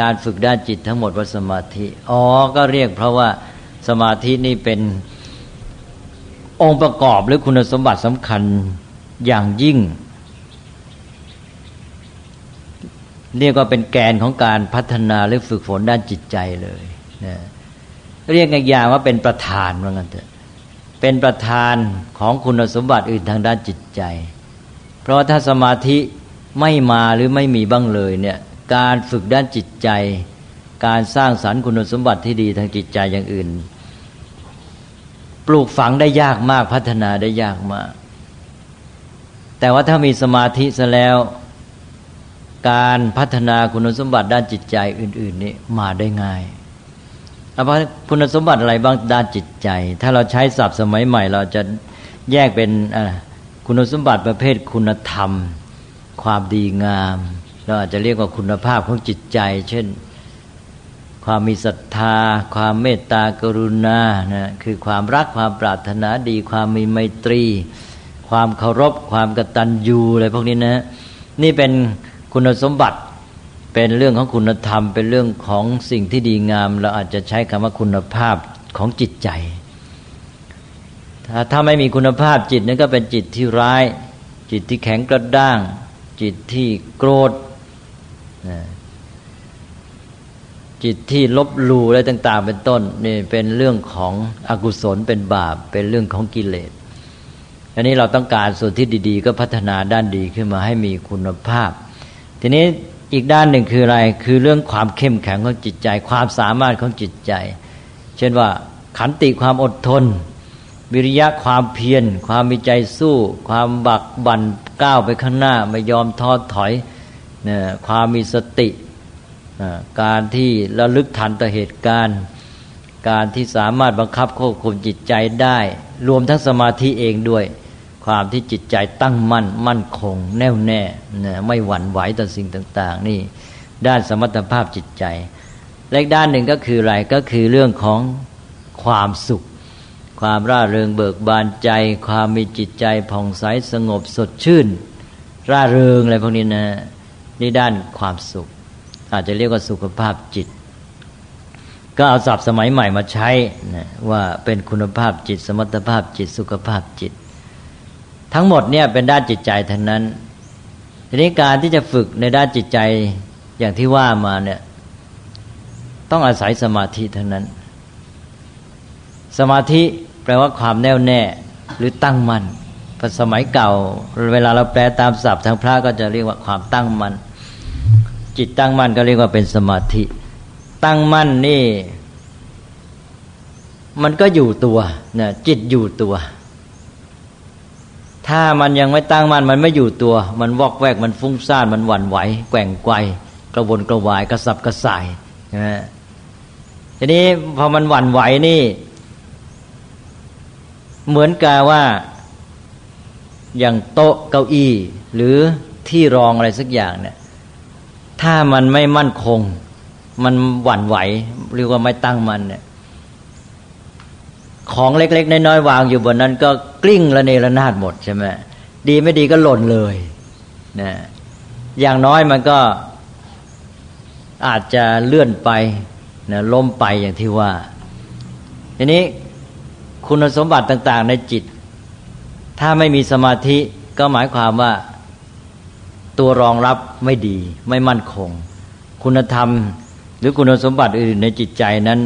B: การฝึกด้านจิตทั้งหมดว่าสมาธิ อ๋อ ก็เรียกเพราะว่าสมาธินี่เป็น องค์ประกอบหรือคุณสมบัติสำคัญอย่างยิ่งเรียกว่าเป็นแกนของการพัฒนาหรือฝึกฝนด้านจิตใจเลยนะเรียกอีกอย่างว่าเป็นประธานว่างั้นเถอะเป็นประธานของคุณสมบัติอื่นทางด้านจิตใจ เพราะถ้าสมาธิไม่มาหรือไม่มีบ้างเลยเนี่ยการฝึกด้านจิตใจ การสร้างสรรค์คุณสมบัติที่ดีทางจิตใจอย่างอื่น ปลูกฝังได้ยากมากพัฒนาได้ยากมาก แต่ว่าถ้ามีสมาธิซะแล้ว การพัฒนาคุณสมบัติด้านจิตใจอื่น ๆ นี่มาได้ง่ายเอาว่าคุณสมบัติอะไรบ้างด้านจิตใจ ถ้าเราใช้ศัพท์สมัยใหม่ เราจะแยกเป็นคุณสมบัติประเภทคุณธรรม ความดีงาม เราอาจจะเรียกว่าคุณภาพของจิตใจ เช่น ความมีศรัทธา ความเมตตากรุณานะคือความรักความปรารถนาดี ความมีไมตรี ความเคารพ ความกตัญญูอะไรพวกนี้นะนี่เป็นคุณสมบัติเป็นเรื่องของคุณธรรม เป็นเรื่องของสิ่งที่ดีงาม เราอาจจะใช้คำว่าคุณภาพของจิตใจ ถ้าถ้าไม่มีคุณภาพจิตนั้นก็เป็นจิตที่ร้าย จิตที่แข็งกระด้าง จิตที่โกรธ จิตที่ลบลู่อะไรต่าง ๆ เป็นต้นนี่เป็นเรื่องของอกุศลเป็นบาปเป็นเรื่องของกิเลสอันนี้เราต้องการส่วนที่ดี ๆ ก็พัฒนาด้านดีขึ้นมาให้มีคุณภาพ ทีนี้อีกด้านหนึ่งคืออะไร คือเรื่องความเข้มแข็งของจิตใจ ความสามารถของจิตใจ เช่นว่าขันติความอดทน วิริยะความเพียร ความมีใจสู้ ความบักบั่นก้าวไปข้างหน้า ไม่ยอมท้อถอยนะความมีสติ การที่ระลึกทันต่อเหตุการณ์ การที่สามารถบังคับควบคุมจิตใจได้ รวมทั้งสมาธิเองด้วย ความที่จิตใจตั้งมั่น มั่นคง แน่วแน่นไม่หวั่นไหวต่อสิ่งต่าง ๆ นี่ด้านสมรรถภาพจิตใจและอีกด้านหนึ่งก็คืออะไรก็คือเรื่องของความสุข ความร่าเริงเบิกบานใจ ความมีจิตใจผ่องใสสงบสดชื่น ร่าเริงอะไรพวกนี้นะนี่ด้านความสุข อาจจะเรียกว่าสุขภาพจิต ก็เอาศัพท์สมัยใหม่มาใช้นะว่าเป็นคุณภาพจิต สมรรถภาพจิต สุขภาพจิต ทั้งหมดเนี่ยเป็นด้านจิตใจทั้งนั้น ทีนี้การที่จะฝึกในด้านจิตใจอย่างที่ว่ามาเนี่ยต้องอาศัยสมาธิทั้งนั้น สมาธิแปลว่าความแน่วแน่หรือตั้งมัน่นสมัยเก่า เวลาเราแปลตามศัพท์ทางพระก็จะเรียกว่าความตั้งมัน่น จิตตั้งมั่นก็เรียกว่าเป็นสมาธิ ตั้งมั่นนี่ มันก็อยู่ตัวนะจิตอยู่ตัว ถ้ามันยังไม่ตั้งมั่นมันไม่อยู่ตัว มันวอกแวกมันฟุ้งซ่านมันหวั่นไหว แกว่งไกวกระวนกระวายกระสับกระส่ายนะทีนี้พอมันหวั่นไหวนี่ เหมือนกับว่าอย่างโต๊ะเก้าอี้ หรือที่รองอะไรสักอย่างเนี่ย ถ้ามันไม่มั่นคง มันหวั่นไหวเรียกว่าไม่ตั้งมันเนี่ยของเล็ก ๆ น้อยๆวางอยู่บนนั้น ก็กลิ้งระเนระนาดหมดใช่ไหมดีไม่ดีก็หล่นเลยนะอย่างน้อยมันก็อาจจะเลื่อนไปนะล้มไปอย่างที่ว่า ทีนี้คุณสมบัติต่าง ๆ ในจิต ถ้าไม่มีสมาธิก็หมายความว่า ตัวรองรับไม่ดี ไม่มั่นคง คุณธรรม หรือคุณสมบัติอื่นในจิตใจนั้น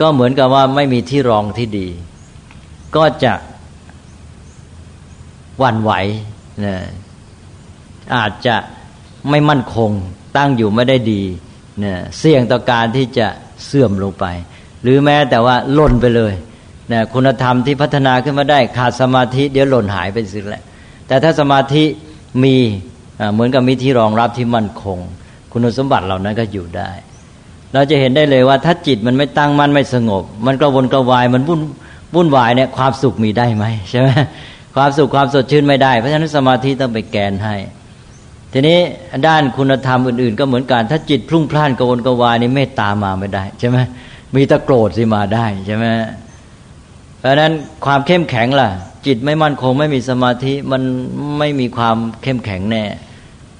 B: ก็เหมือนกับว่าไม่มีที่รองที่ดี ก็จะวันไหวนะอาจจะไม่มั่นคงตั้งอยู่ไม่ได้ดีเนี่ยเสี่ยงต่อการที่จะเสื่อมลงไป หรือแม้แต่ว่าล่นไปเลยเนี่ยคุณธรรมที่พัฒนาขึ้นมาได้ขาดสมาธิเดี๋ยวหล่นหายไปสิแหละแต่ถ้าสมาธิ มีเหมือนกับมีที่รองรับที่มั่นคง คุณสมบัติเหล่านั้นก็อยู่ได้ เราจะเห็นได้เลยว่าถ้าจิตมันไม่ตั้งมั่นไม่สงบ มันกระวนกระวายมันวุ่นวุ่นวายเนี่ยความสุขมีได้ไหมใช่ไหมความสุขความสดชื่นไม่ได้ เพราะฉะนั้นสมาธิต้องไปแกนให้ ทีนี้ด้านคุณธรรมอื่นๆ ก็เหมือนกัน ถ้าจิตพลุ่งพล่านกวนกวายนี่เมตตามาไม่ได้ใช่ไหมมีตะโกรธสิมาได้ใช่ไหมเพราะนั้นความเข้มแข็งล่ะ จิตไม่มั่นคงไม่มีสมาธิมันไม่มีความเข้มแข็งแน่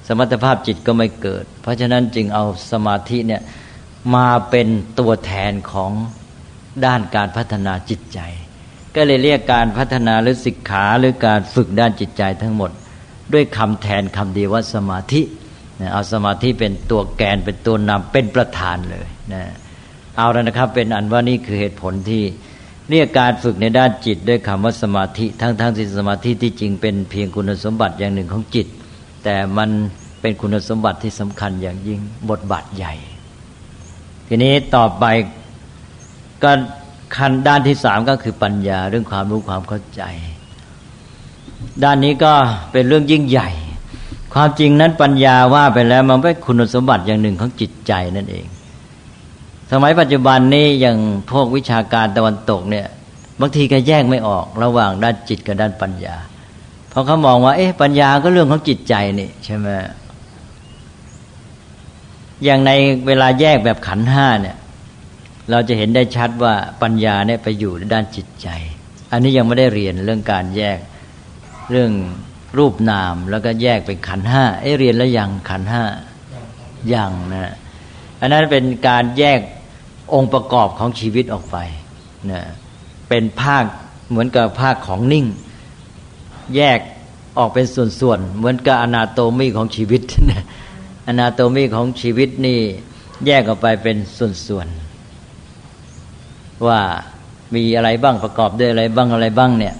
B: สมรรถภาพจิตก็ไม่เกิด เพราะฉะนั้นจึงเอาสมาธิเนี่ยมาเป็นตัวแทนของด้านการพัฒนาจิตใจ ก็เลยเรียกการพัฒนาหรือศิกขาหรือการฝึกด้านจิตใจทั้งหมด ด้วยคำแทนคำเดียวว่าสมาธิเอาสมาธิเป็นตัวแกนเป็นตัวนำเป็นประธานเลยนะเอาแล้วนะครับเป็นอันว่านี่คือเหตุผลที่ เรียกการฝึกในด้านจิตด้วยคำว่าสมาธิทั้งทั้งที่สมาธิที่จริงเป็นเพียงคุณสมบัติอย่างหนึ่งของจิต แต่มันเป็นคุณสมบัติที่สำคัญอย่างยิ่งบทบาทใหญ่ ทีนี้ต่อไปก็ขั้นด้านที่สามก็คือปัญญาเรื่องความรู้ความเข้าใจ ด้านนี้ก็เป็นเรื่องยิ่งใหญ่ ความจริงนั้นปัญญาว่าไปแล้วมันเป็นคุณสมบัติอย่างหนึ่งของจิตใจนั่นเอง สมัยปัจจุบันนี้อย่างพวกวิชาการตะวันตกเนี่ย บางทีก็แยกไม่ออกระหว่างด้านจิตกับด้านปัญญา เพราะเขามองว่า เอ๊ะปัญญาก็เรื่องของจิตใจนี่ใช่ไหมอย่างในเวลาแยกแบบขันห้าเนี่ย เราจะเห็นได้ชัดว่าปัญญาเนี่ยไปอยู่ในด้านจิตใจ อันนี้ยังไม่ได้เรียนเรื่องการแยกเรื่องรูปนามแล้วก็แยกเป็นขันห้าเอเรียนแล้วยังขันห้ายังนะอันนั้นเป็นการแยก องค์ประกอบของชีวิตออกไปนะเป็นภาคเหมือนกับภาคของนิ่ง แยกออกเป็นส่วนๆเหมือนกับอนาโตมีของชีวิตนะอนาโตมีของชีวิตนี่แยกออกไปเป็นส่วนๆว่ามีอะไรบ้างประกอบด้วยอะไรบ้างอะไรบ้างเนี่ย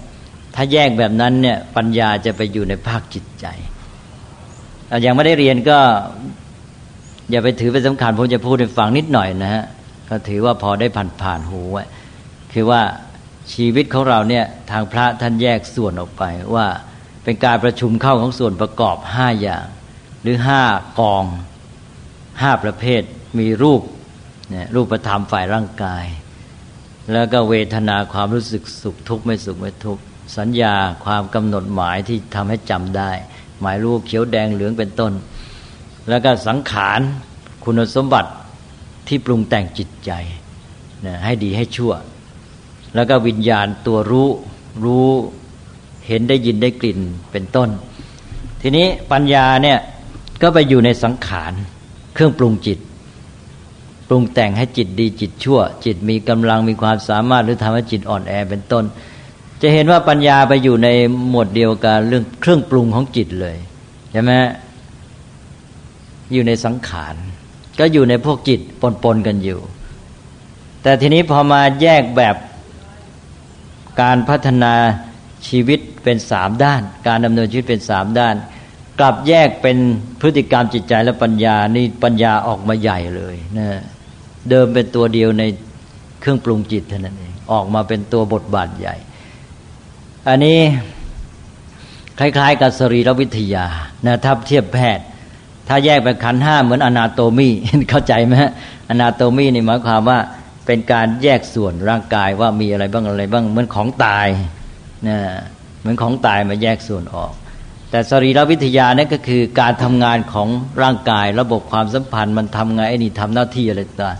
B: ถ้าแยกแบบนั้นเนี่ยปัญญาจะไปอยู่ในภาคจิตใจอย่างไม่ได้เรียนก็ อย่าไปถือเป็นสำคัญผมจะพูดให้ฟังนิดหน่อยนะฮะ ก็ถือว่าพอได้ผ่านผ่านหูไว้คือว่าชีวิตของเราเนี่ยทางพระท่านแยกส่วนออกไปว่าเป็นการประชุมเข้าของส่วนประกอบห้าอย่าง หรือห้ากองห้าประเภทมีรูปเนี่ยรูปธรรมฝ่ายร่างกาย แล้วก็เวทนาความรู้สึกสุขทุกข์ไม่สุขไม่ทุกข์สัญญาความกำหนดหมายที่ทำให้จำได้ หมายรูปเขียวแดงเหลืองเป็นต้น แล้วก็สังขารคุณสมบัติ ที่ปรุงแต่งจิตใจนะให้ดีให้ชั่ว แล้วก็วิญญาณตัวรู้รู้เห็นได้ยินได้กลิ่นเป็นต้น ทีนี้ปัญญาเนี่ยก็ไปอยู่ในสังขารเครื่องปรุงจิต ปรุงแต่งให้จิตดีจิตชั่ว จิตมีกำลังมีความสามารถหรือทำให้จิตอ่อนแอเป็นต้น จะเห็นว่าปัญญาไปอยู่ในหมวดเดียวกันเรื่องเครื่องปรุงของจิตเลยใช่ไหมอยู่ในสังขาร ก็อยู่ในพวกจิตปนๆกันอยู่ แต่ทีนี้พอมาแยกแบบการพัฒนาชีวิตเป็นสามด้าน การดำเนินชีวิตเป็นสามด้าน กลับแยกเป็นพฤติกรรมจิตใจและปัญญานี่ปัญญาออกมาใหญ่เลยนะเดิมเป็นตัวเดียวในเครื่องปรุงจิตเท่านั้นเองออกมาเป็นตัวบทบาทใหญ่ อันนี้คล้าย ๆ กับสรีรวิทยานะถ้าเทียบแพทย์ ถ้าแยกเป็นขันห้าเหมือนอนาโตมีเข้าใจไหมฮะอนาโตมีนี่หมายความว่าเป็นการแยกส่วนร่างกายว่ามีอะไรบ้างอะไรบ้างเหมือนของตายนะเหมือนของตายมาแยกส่วนออก แต่สรีรวิทยานี่ก็คือการทำงานของร่างกาย ระบบความสัมพันธ์มันทำไงไอ้นี่ทำหน้าที่อะไรต่าง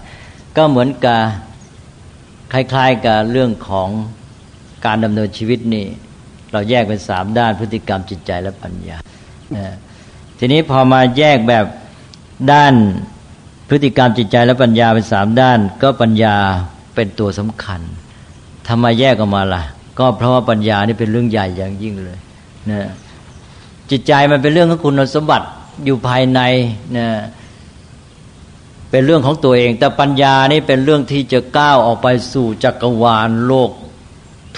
B: ก็เหมือนกับคล้ายๆกับเรื่องของการดำเนินชีวิตนี่ เราแยกเป็นสามด้านพฤติกรรมจิตใจและปัญญา ทีนี้พอมาแยกแบบด้านพฤติกรรมจิตใจและปัญญาเป็นสามด้าน ก็ปัญญาเป็นตัวสำคัญทำไมแยกออกมาล่ะ ก็เพราะว่าปัญญานี่เป็นเรื่องใหญ่อย่างยิ่งเลยนะจิตใจมันเป็นเรื่องของคุณสมบัติอยู่ภายในนะเป็นเรื่องของตัวเอง แต่ปัญญานี่เป็นเรื่องที่จะก้าวออกไปสู่จักรวาลโลก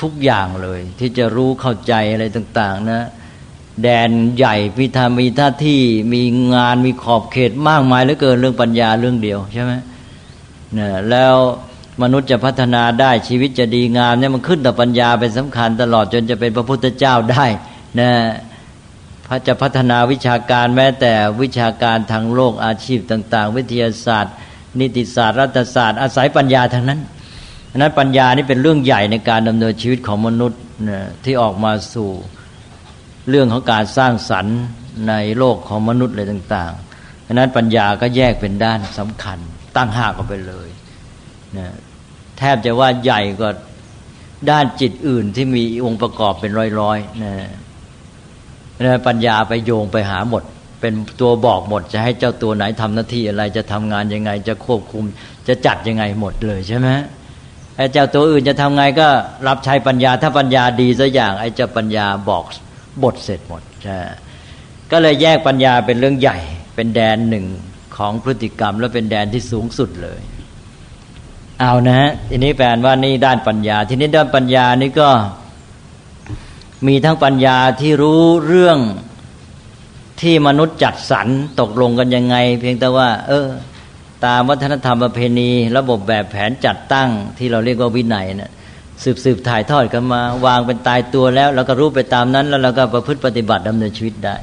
B: ทุกอย่างเลย ที่จะรู้เข้าใจอะไรต่าง ๆ นะ แดนใหญ่พิธามีท่าที่มีงานมีขอบเขตมากมายเหลือเกินเรื่องปัญญาเรื่องเดียวใช่ไหมเนี่ยแล้วมนุษย์จะพัฒนาได้ชีวิตจะดีงามเนี่ยมันขึ้นต่อปัญญาเป็นสำคัญตลอดจนจะเป็นพระพุทธเจ้าได้นะพระจะพัฒนาวิชาการแม้แต่วิชาการทางโลกอาชีพต่าง ๆ วิทยาศาสตร์ นิติศาสตร์รัฐศาสตร์อาศัยปัญญาทางนั้นนั้นปัญญานี่เป็นเรื่องใหญ่ในการดำเนินชีวิตของมนุษย์ที่ออกมาสู่ เรื่องของการสร้างสรรค์ในโลกของมนุษย์อะไรต่างๆดังนั้นปัญญาก็แยกเป็นด้านสำคัญ ตั้งหากออกไปเลยนะแทบจะว่าใหญ่กว่าด้านจิตอื่นที่มีองค์ประกอบเป็นร้อยๆนะนะปัญญาไปโยงไปหาหมด เป็นตัวบอกหมด จะให้เจ้าตัวไหนทำหน้าที่อะไร จะทำงานยังไง จะควบคุม จะจัดยังไงหมดเลยใช่ไหมไอ้เจ้าตัวอื่นจะทำไงก็รับใช้ปัญญา ถ้าปัญญาดีสักอย่างไอ้เจ้าปัญญาบอก บทเสร็จหมดก็เลยแยกปัญญาเป็นเรื่องใหญ่ เป็นแดนหนึ่งของพฤติกรรม และเป็นแดนที่สูงสุดเลย เอานะฮะทีนี้แปลว่านี่ด้านปัญญา ทีนี้ด้านปัญญานี่ก็มีทั้งปัญญาที่รู้เรื่องที่มนุษย์จัดสรรตกลงกันยังไง เพียงแต่ว่า เออ ตามวัฒนธรรมประเพณี ระบบแบบแผนจัดตั้ง ที่เราเรียกว่าวินัยเนะี่ย สืบสืบถ่ายทอดกันมา วางเป็นตายตัวแล้วเราก็รู้ไปตามนั้น แล้วเราก็ประพฤติปฏิบัติดำเนินชีวิตได้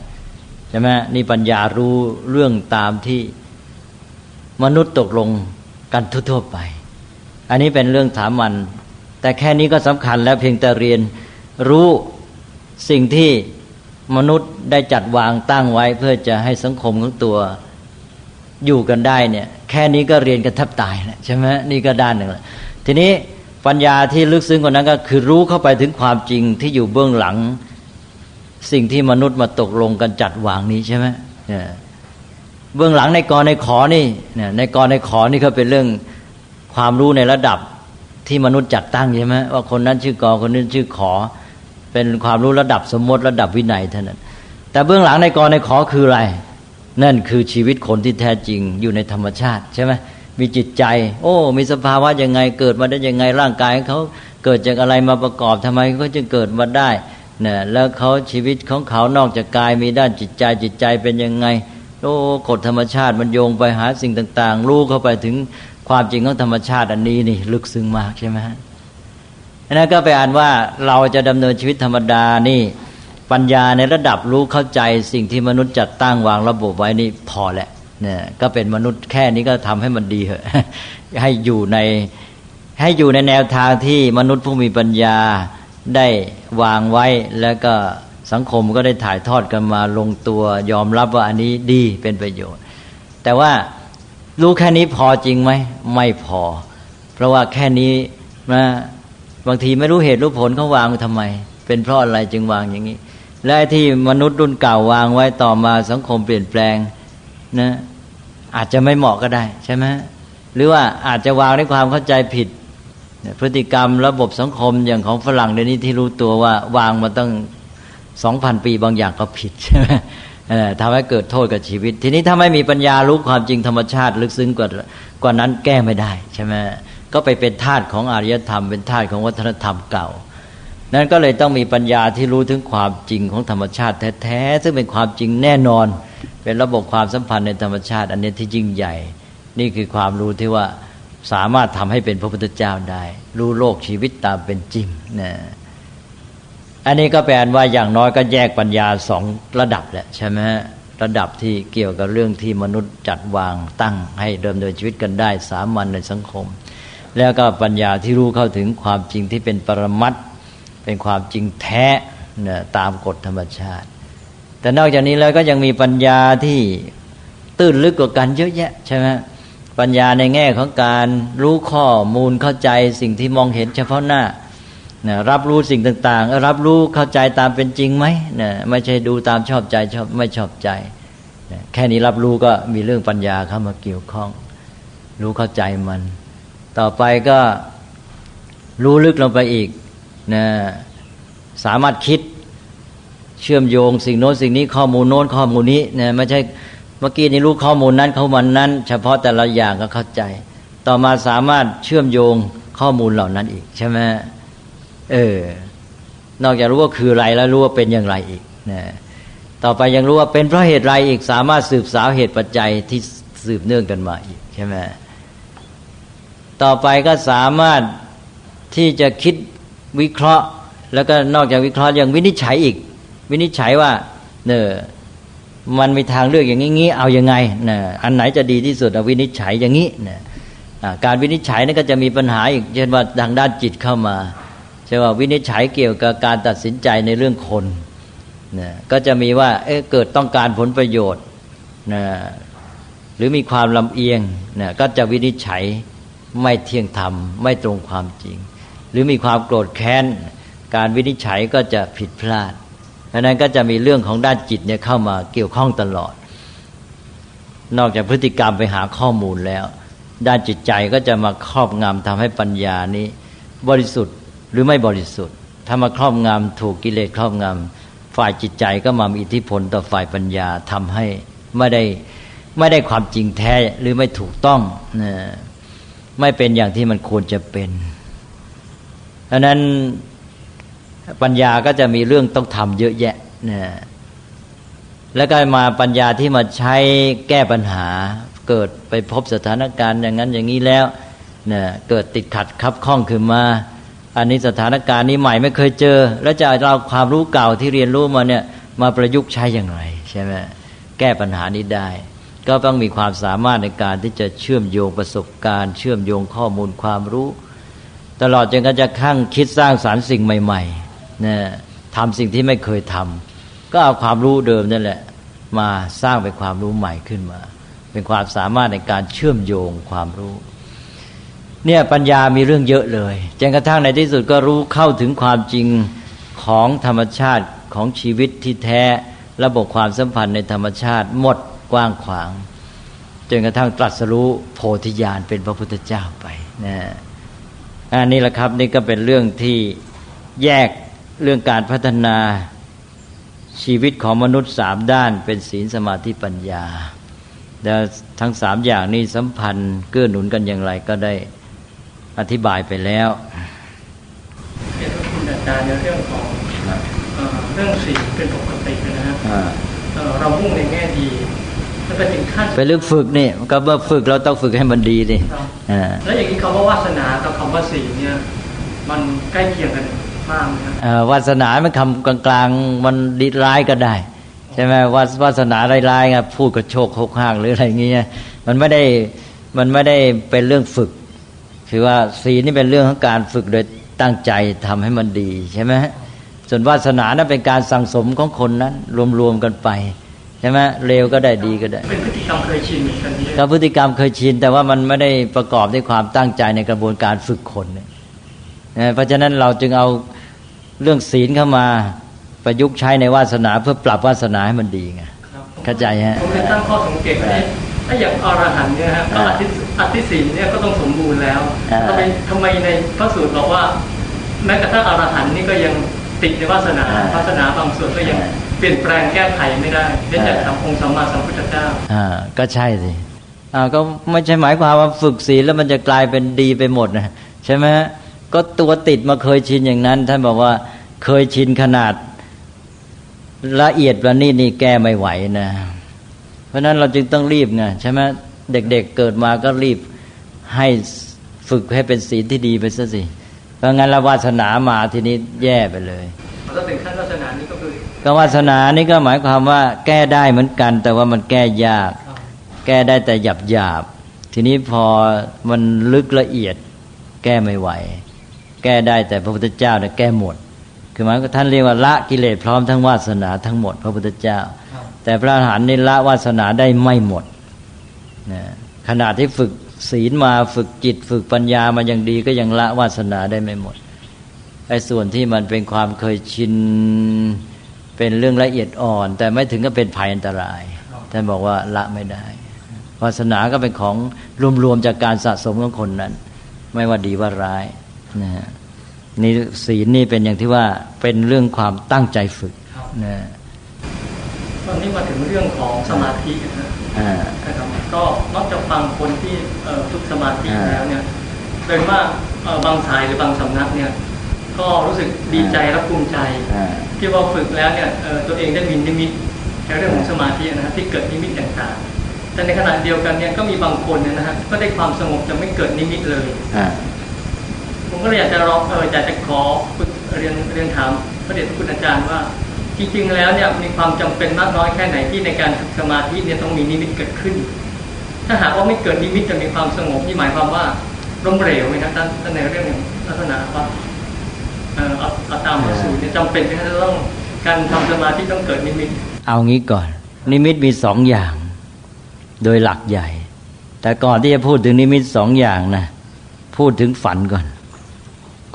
B: ใช่ไหมนี่ปัญญารู้เรื่องตามที่มนุษย์ตกลงกันทั่วๆไป อันนี้เป็นเรื่องถามันแต่แค่นี้ก็สำคัญแล้วเพียงแต่เรียนรู้สิ่งที่มนุษย์ได้จัดวางตั้งไว้ เพื่อจะให้สังคมของตัวอยู่กันได้เนี่ย แค่นี้ก็เรียนกันแทบตายแล้วใช่ไหมนี่ก็ด้านหนึ่งแล้วทีนี้ ปัญญาที่ลึกซึ้งกว่านั้นก็คือรู้เข้าไปถึงความจริงที่อยู่เบื้องหลัง สิ่งที่มนุษย์มาตกลงกันจัดวางนี้ใช่ไหมเบื้องหลังในกรในขอนี่ในกรในขอนี่ก็เป็นเรื่องความรู้ในระดับที่มนุษย์จัดตั้งใช่ไหมว่าคนนั้นชื่อกอคนนี้ชื่อขอ เป็นความรู้ระดับสมมติระดับวินัยเท่านั้น แต่เบื้องหลังในกรในขอคืออะไร นั่นคือชีวิตคนที่แท้จริงอยู่ในธรรมชาติใช่ไหม มีจิตใจ โอ้ มีสภาวะยังไงเกิดมาได้ยังไงร่างกายเขาเกิดจากอะไรมาประกอบทำไมเขาจึงเกิดมาได้เนี่ยแล้วเขาชีวิตของเขานอกจากกายมีด้านจิตใจจิตใจเป็นยังไงโอ้กฎธรรมชาติมันโยงไปหาสิ่งต่าง ๆ รู้เข้าไปถึงความจริงของธรรมชาติอันนี้นี่ลึกซึ้งมากใช่ไหมฮะนั้นก็ไปอ่านว่าเราจะดำเนินชีวิตธรรมดานี่ ปัญญาในระดับรู้เข้าใจสิ่งที่มนุษย์จัดตั้งวางระบบไว้นี่พอแหละ เนี่ยก็เป็นมนุษย์แค่นี้ก็ทำให้มันดีเหอะ ให้อยู่ในให้อยู่ในแนวทางที่มนุษย์ผู้มีปัญญาได้วางไว้แล้วก็สังคมก็ได้ถ่ายทอดกันมาลงตัวยอมรับว่าอันนี้ดีเป็นประโยชน์ แต่ว่ารู้แค่นี้พอจริงไหมไม่พอ เพราะว่าแค่นี้นะบางทีไม่รู้เหตุรู้ผลเขาวางทำไม เป็นเพราะอะไรจึงวางอย่างนี้ และที่มนุษย์รุ่นเก่าวางไว้ต่อมาสังคมเปลี่ยนแปลง นะอาจจะไม่เหมาะก็ได้ใช่ไหมหรือว่าอาจจะวางด้วยความเข้าใจผิด พฤติกรรมระบบสังคมอย่างของฝรั่งเดี๋ยวนี้ที่รู้ตัวว่าวางมาตั้งสองพันปีบางอย่างก็ผิดใช่ไหมทำให้เกิดโทษกับชีวิต ทีนี้ถ้าไม่มีปัญญารู้ความจริงธรรมชาติ ลึกซึ้งกว่ากว่านั้นแก้ไม่ได้ใช่ไหมก็ไปเป็นทาสของอารยธรรม เป็นทาสของวัฒนธรรมเก่า นั้นก็เลยต้องมีปัญญาที่รู้ถึงความจริงของธรรมชาติแท้ๆซึ่งเป็นความจริงแน่นอน เป็นระบบความสัมพันธ์ในธรรมชาติ อันนี้ที่ยิ่งใหญ่ นี่คือความรู้ที่ว่าสามารถทำให้เป็นพระพุทธเจ้าได้ รู้โลกชีวิตตามเป็นจริงนะอันนี้ก็แปลว่าอย่างน้อยก็แยกปัญญาสองระดับแหละใช่ไหมระดับที่เกี่ยวกับเรื่องที่มนุษย์จัดวางตั้งให้เดิมเดินชีวิตกันได้ สามัญในสังคม แล้วก็ปัญญาที่รู้เข้าถึงความจริงที่เป็นปรมัตเป็นความจริงแท้เนี่ยตามกฎธรรมชาติ แต่นอกจากนี้แล้วก็ยังมีปัญญาที่ตื้นลึกกว่ากันเยอะแยะใช่ไหมปัญญาในแง่ของการรู้ข้อมูลเข้าใจสิ่งที่มองเห็นเฉพาะหน้านะรับรู้สิ่งต่างๆ รับรู้เข้าใจตามเป็นจริงไหมนะไม่ใช่ดูตามชอบใจชอบไม่ชอบใจนะแค่นี้รับรู้ก็มีเรื่องปัญญาเข้ามาเกี่ยวข้อง รู้เข้าใจมัน ต่อไปก็รู้ลึกลงไปอีกนะสามารถคิด เชื่อมโยงสิ่งโน้นสิ่งนี้ข้อมูลโน้นข้อมูลนี้นะไม่ใช่เมื่อกี้นี้รู้ข้อมูลนั้นข้อมูลนั้น เฉพาะแต่ละอย่างก็เข้าใจ ต่อมาสามารถเชื่อมโยงข้อมูลเหล่านั้นอีกใช่ไหมเออนอกจากรู้ว่าคืออะไรแล้วรู้ว่าเป็นอย่างไรอีกนะต่อไปยังรู้ว่าเป็นเพราะเหตุไรอีกสามารถสืบสาวเหตุปัจจัยที่สืบเนื่องกันมาอีกใช่ไหมต่อไปก็สามารถที่จะคิดวิเคราะห์ แล้วก็นอกจากวิเคราะห์ยังวินิจฉัยอีก วินิจฉัยว่าเนอมันมีทางเลือกอย่างนี้เอาอยัางไงนะอันไหนจะดีที่สุดวินิจฉัยอย่างนี้นะการวินิจฉัยนั่นก็จะมีปัญหาอีกเช่นว่าทางด้านจิตเข้ามาใช่ว่าวินิจฉัยเกี่ยวกับการตัดสินใจในเรื่องคนนะก็จะมีว่าเอ๊ะเกิดต้องการผลประโยชน์นะหรือมีความลำเอียงนะก็จะวินิจฉัยไม่เที่ยงธรรม ไม่ตรงความจริง หรือมีความโกรธแค้น การวินิจฉัยก็จะผิดพลาด ราะนั้นก็จะมีเรื่องของด้านจิตเนี่ยเข้ามาเกี่ยวข้องตลอด นอกจากพฤติกรรมไปหาข้อมูลแล้ว ด้านจิตใจก็จะมาครอบงำทำให้ปัญญานี้ บริสุทธิ์หรือไม่บริสุทธิ์ ถ้ามาครอบงำถูกกิเลสครอบงำฝ่ายจิตใจก็มามีอิทธิพลต่อฝ่ายปัญญาทำให้ไม่ได้ไม่ได้ความจริงแท้หรือไม่ถูกต้องนะไม่เป็นอย่างที่มันควรจะเป็นดังนั้น ปัญญาก็จะมีเรื่องต้องทำเยอะแยะนะแล้วก็มาปัญญาที่มาใช้แก้ปัญหา เกิดไปพบสถานการณ์อย่างนั้นอย่างนี้แล้วนะเกิดติดขัดคับข้องขึ้นมา อันนี้สถานการณ์นี้ใหม่ไม่เคยเจอ แล้วจะเอาความรู้เก่าที่เรียนรู้มาเนี่ยมาประยุกต์ใช้อย่างไรใช่ไหมแก้ปัญหานี้ได้ ก็ต้องมีความสามารถในการที่จะเชื่อมโยงประสบการณ์ เชื่อมโยงข้อมูลความรู้ ตลอดจนกระทั่งคิดสร้างสารรค์สิ่งใหม่ ๆ นะทำสิ่งที่ไม่เคยทำก็เอาความรู้เดิมนั่นแหละ มาสร้างเป็นความรู้ใหม่ขึ้นมา เป็นความสามารถในการเชื่อมโยงความรู้ เนี่ยปัญญามีเรื่องเยอะเลยจนกระทั่งในที่สุดก็รู้เข้าถึงความจริงของธรรมชาติของชีวิตที่แท้ระบบความสัมพันธ์ในธรรมชาติหมดกว้างขวางจนกระทั่งตรัสรู้โพธิญาณเป็นพระพุทธเจ้าไปนะอันนี้แหละครับนี่ก็เป็นเรื่องที่แยก เรื่องการพัฒนาชีวิตของมนุษย์สามด้านเป็นศีลสมาธิปัญญาแล้วทั้งสามอย่างนี้สัมพันธ์เกื้อหนุนกันอย่างไรก็ได้อธิบายไปแล้ว
C: เดี๋ยวคุณอาจารย์ในเรื่องของเรื่องสีเป็นปกตินะฮะเรามุ่งในแง่ดีแล้วไปถึงขั้น
B: ไปเรื่องฝึกนี่ก็เมื่อฝึกเราต้องฝึกให้มันดีสิ
C: แล้วอย่างนี้คำว่าวาสนากับคำว่าสีเนี่ย มันใกล้เคียงกัน มากนะ
B: วาสนามันคำกลางๆมันดีร้ายก็ได้ ใช่ไหมวาวาสนาร้ายๆไงพูดกับโชคโคกห้างหรืออะไรเงี้ยมันไม่ได้มันไม่ได้เป็นเรื่องฝึก คือว่าศีลนี่เป็นเรื่องของการฝึกโดยตั้งใจทำให้มันดีใช่ไหมส่วนวาสนานั้นเป็นการสั่งสมของคนนั้น รวมๆกันไปใช่ไหมเร็วก็ได้ดีก็ได้
C: เป็นพฤติกรรมเคยชินเหมือนกันนี่
B: ก็พฤติกรรมเคยชิน แต่ว่ามันไม่ได้ประกอบด้วยความตั้งใจในกระบวนการฝึกคนเนี่ยเพราะฉะนั้นเราจึงเอา เรื่องศีลเข้ามาประยุกต์ใช้ในวาสนาเพื่อปรับวาสนาให้มันดีไงเข้าใจฮะ
C: ผมเลยตั้งข้อสังเกตว่าถ้าอย่างอรหันเนี่ยฮะก็อธิอธิศีลเนี่ยก็ต้องสมบูรณ์แล้วทำไมทำไมในพระสูตรบอกว่า แม้กระทั่งอรหันนี่ก็ยังติดในวาสนาวาสนาบางส่วนก็ยังเปลี่ยนแปลงแก้ไขไม่ได้เนื่องจากองค์สัมมาสัมพุทธเจ้า
B: อ่าก็ใช่สิอ่าก็ไม่ใช่หมายความว่าฝึกศีลแล้วมันจะกลายเป็นดีไปหมดนะใช่ไหม ก็ตัวติดมาเคยชินอย่างนั้น ท่านบอกว่าเคยชินขนาดละเอียดวันนี้นี่แก้ไม่ไหวนะ เพราะนั้นเราจึงต้องรีบไงใช่ไหมเด็กๆเเกิดมาก็รีบให้ฝึกให้เป็นศีลที่ดีไปซะสิเพราะงั้นละวาสนามาทีนี้แย่ไปเลย
C: ถ้าถึงขั้นวาสนานี้ก็คือ
B: ก็วาสนานี่ก็หมายความว่า แก้ได้เหมือนกัน แต่ว่ามันแก้ยาก แก้ได้แต่หยาบหยาบทีนี้พอมันลึกละเอียด แก้ไม่ไหว แก้ได้แต่พระพุทธเจ้าเนี่ยแก้หมด คือหมายท่านเรียกว่าละกิเลสพร้อมทั้งวาสนาทั้งหมด พระพุทธเจ้า แต่พระอรหันต์นี่ละวาสนาได้ไม่หมดนะขณะที่ฝึกศีลมาฝึกจิตฝึกปัญญามาอย่างดีก็ยังละวาสนาได้ไม่หมดไอ้ส่วนที่มันเป็นความเคยชินเป็นเรื่องละเอียดอ่อน แต่ไม่ถึงก็เป็นภัยอันตรายท่านบอกว่าละไม่ได้วาสนาก็เป็นของรวมๆจากการสะสมของคนนั้น ไม่ว่าดีว่าร้าย นะฮะนี่ศีลนี่เป็นอย่างที่ว่าเป็นเรื่องความตั้งใจฝึกนะ
C: ตอนนี้มาถึงเรื่องของสมาธินะครับก็มักจะฟังคนที่ฝึกสมาธิแล้วเนี่ยโดยว่าบางสายหรือบางสำนักเนี่ยก็รู้สึกดีใจและภูมิใจ ที่ว่าฝึกแล้วเนี่ยตัวเองได้มีนิมิตในเรื่องของสมาธินะที่เกิดนิมิตต่างๆแต่ในขณะเดียวกันเนี่ยก็มีบางคนเนี่ยนะฮะก็ได้ความสงบจะไม่เกิดนิมิตเลย ผมก็เลยอยากจะร้องเอออยากจะขอเรียนเรียนถามพระเดชพระคุณอาจารย์ว่า จริง ๆ แล้วเนี่ยมีความจำเป็นมากน้อยแค่ไหนที่ในการฝึกสมาธิเนี่ยต้องมีนิมิตเกิดขึ้น ถ้าหากว่าไม่เกิดนิมิตจะมีความสงบนี่หมายความว่าล้มเหลวไหมนะท่านในเรื่องลักษณะว่าเออเอาตามสูตรเนี่ยจำเป็นที่จะต้องการทำสมาธิต้องเกิดนิมิต
B: เอางี้ก่อน นิมิตมีสองอย่าง โดยหลักใหญ่ แต่ก่อนที่จะพูดถึงนิมิตสองอย่างนะพูดถึงฝันก่อน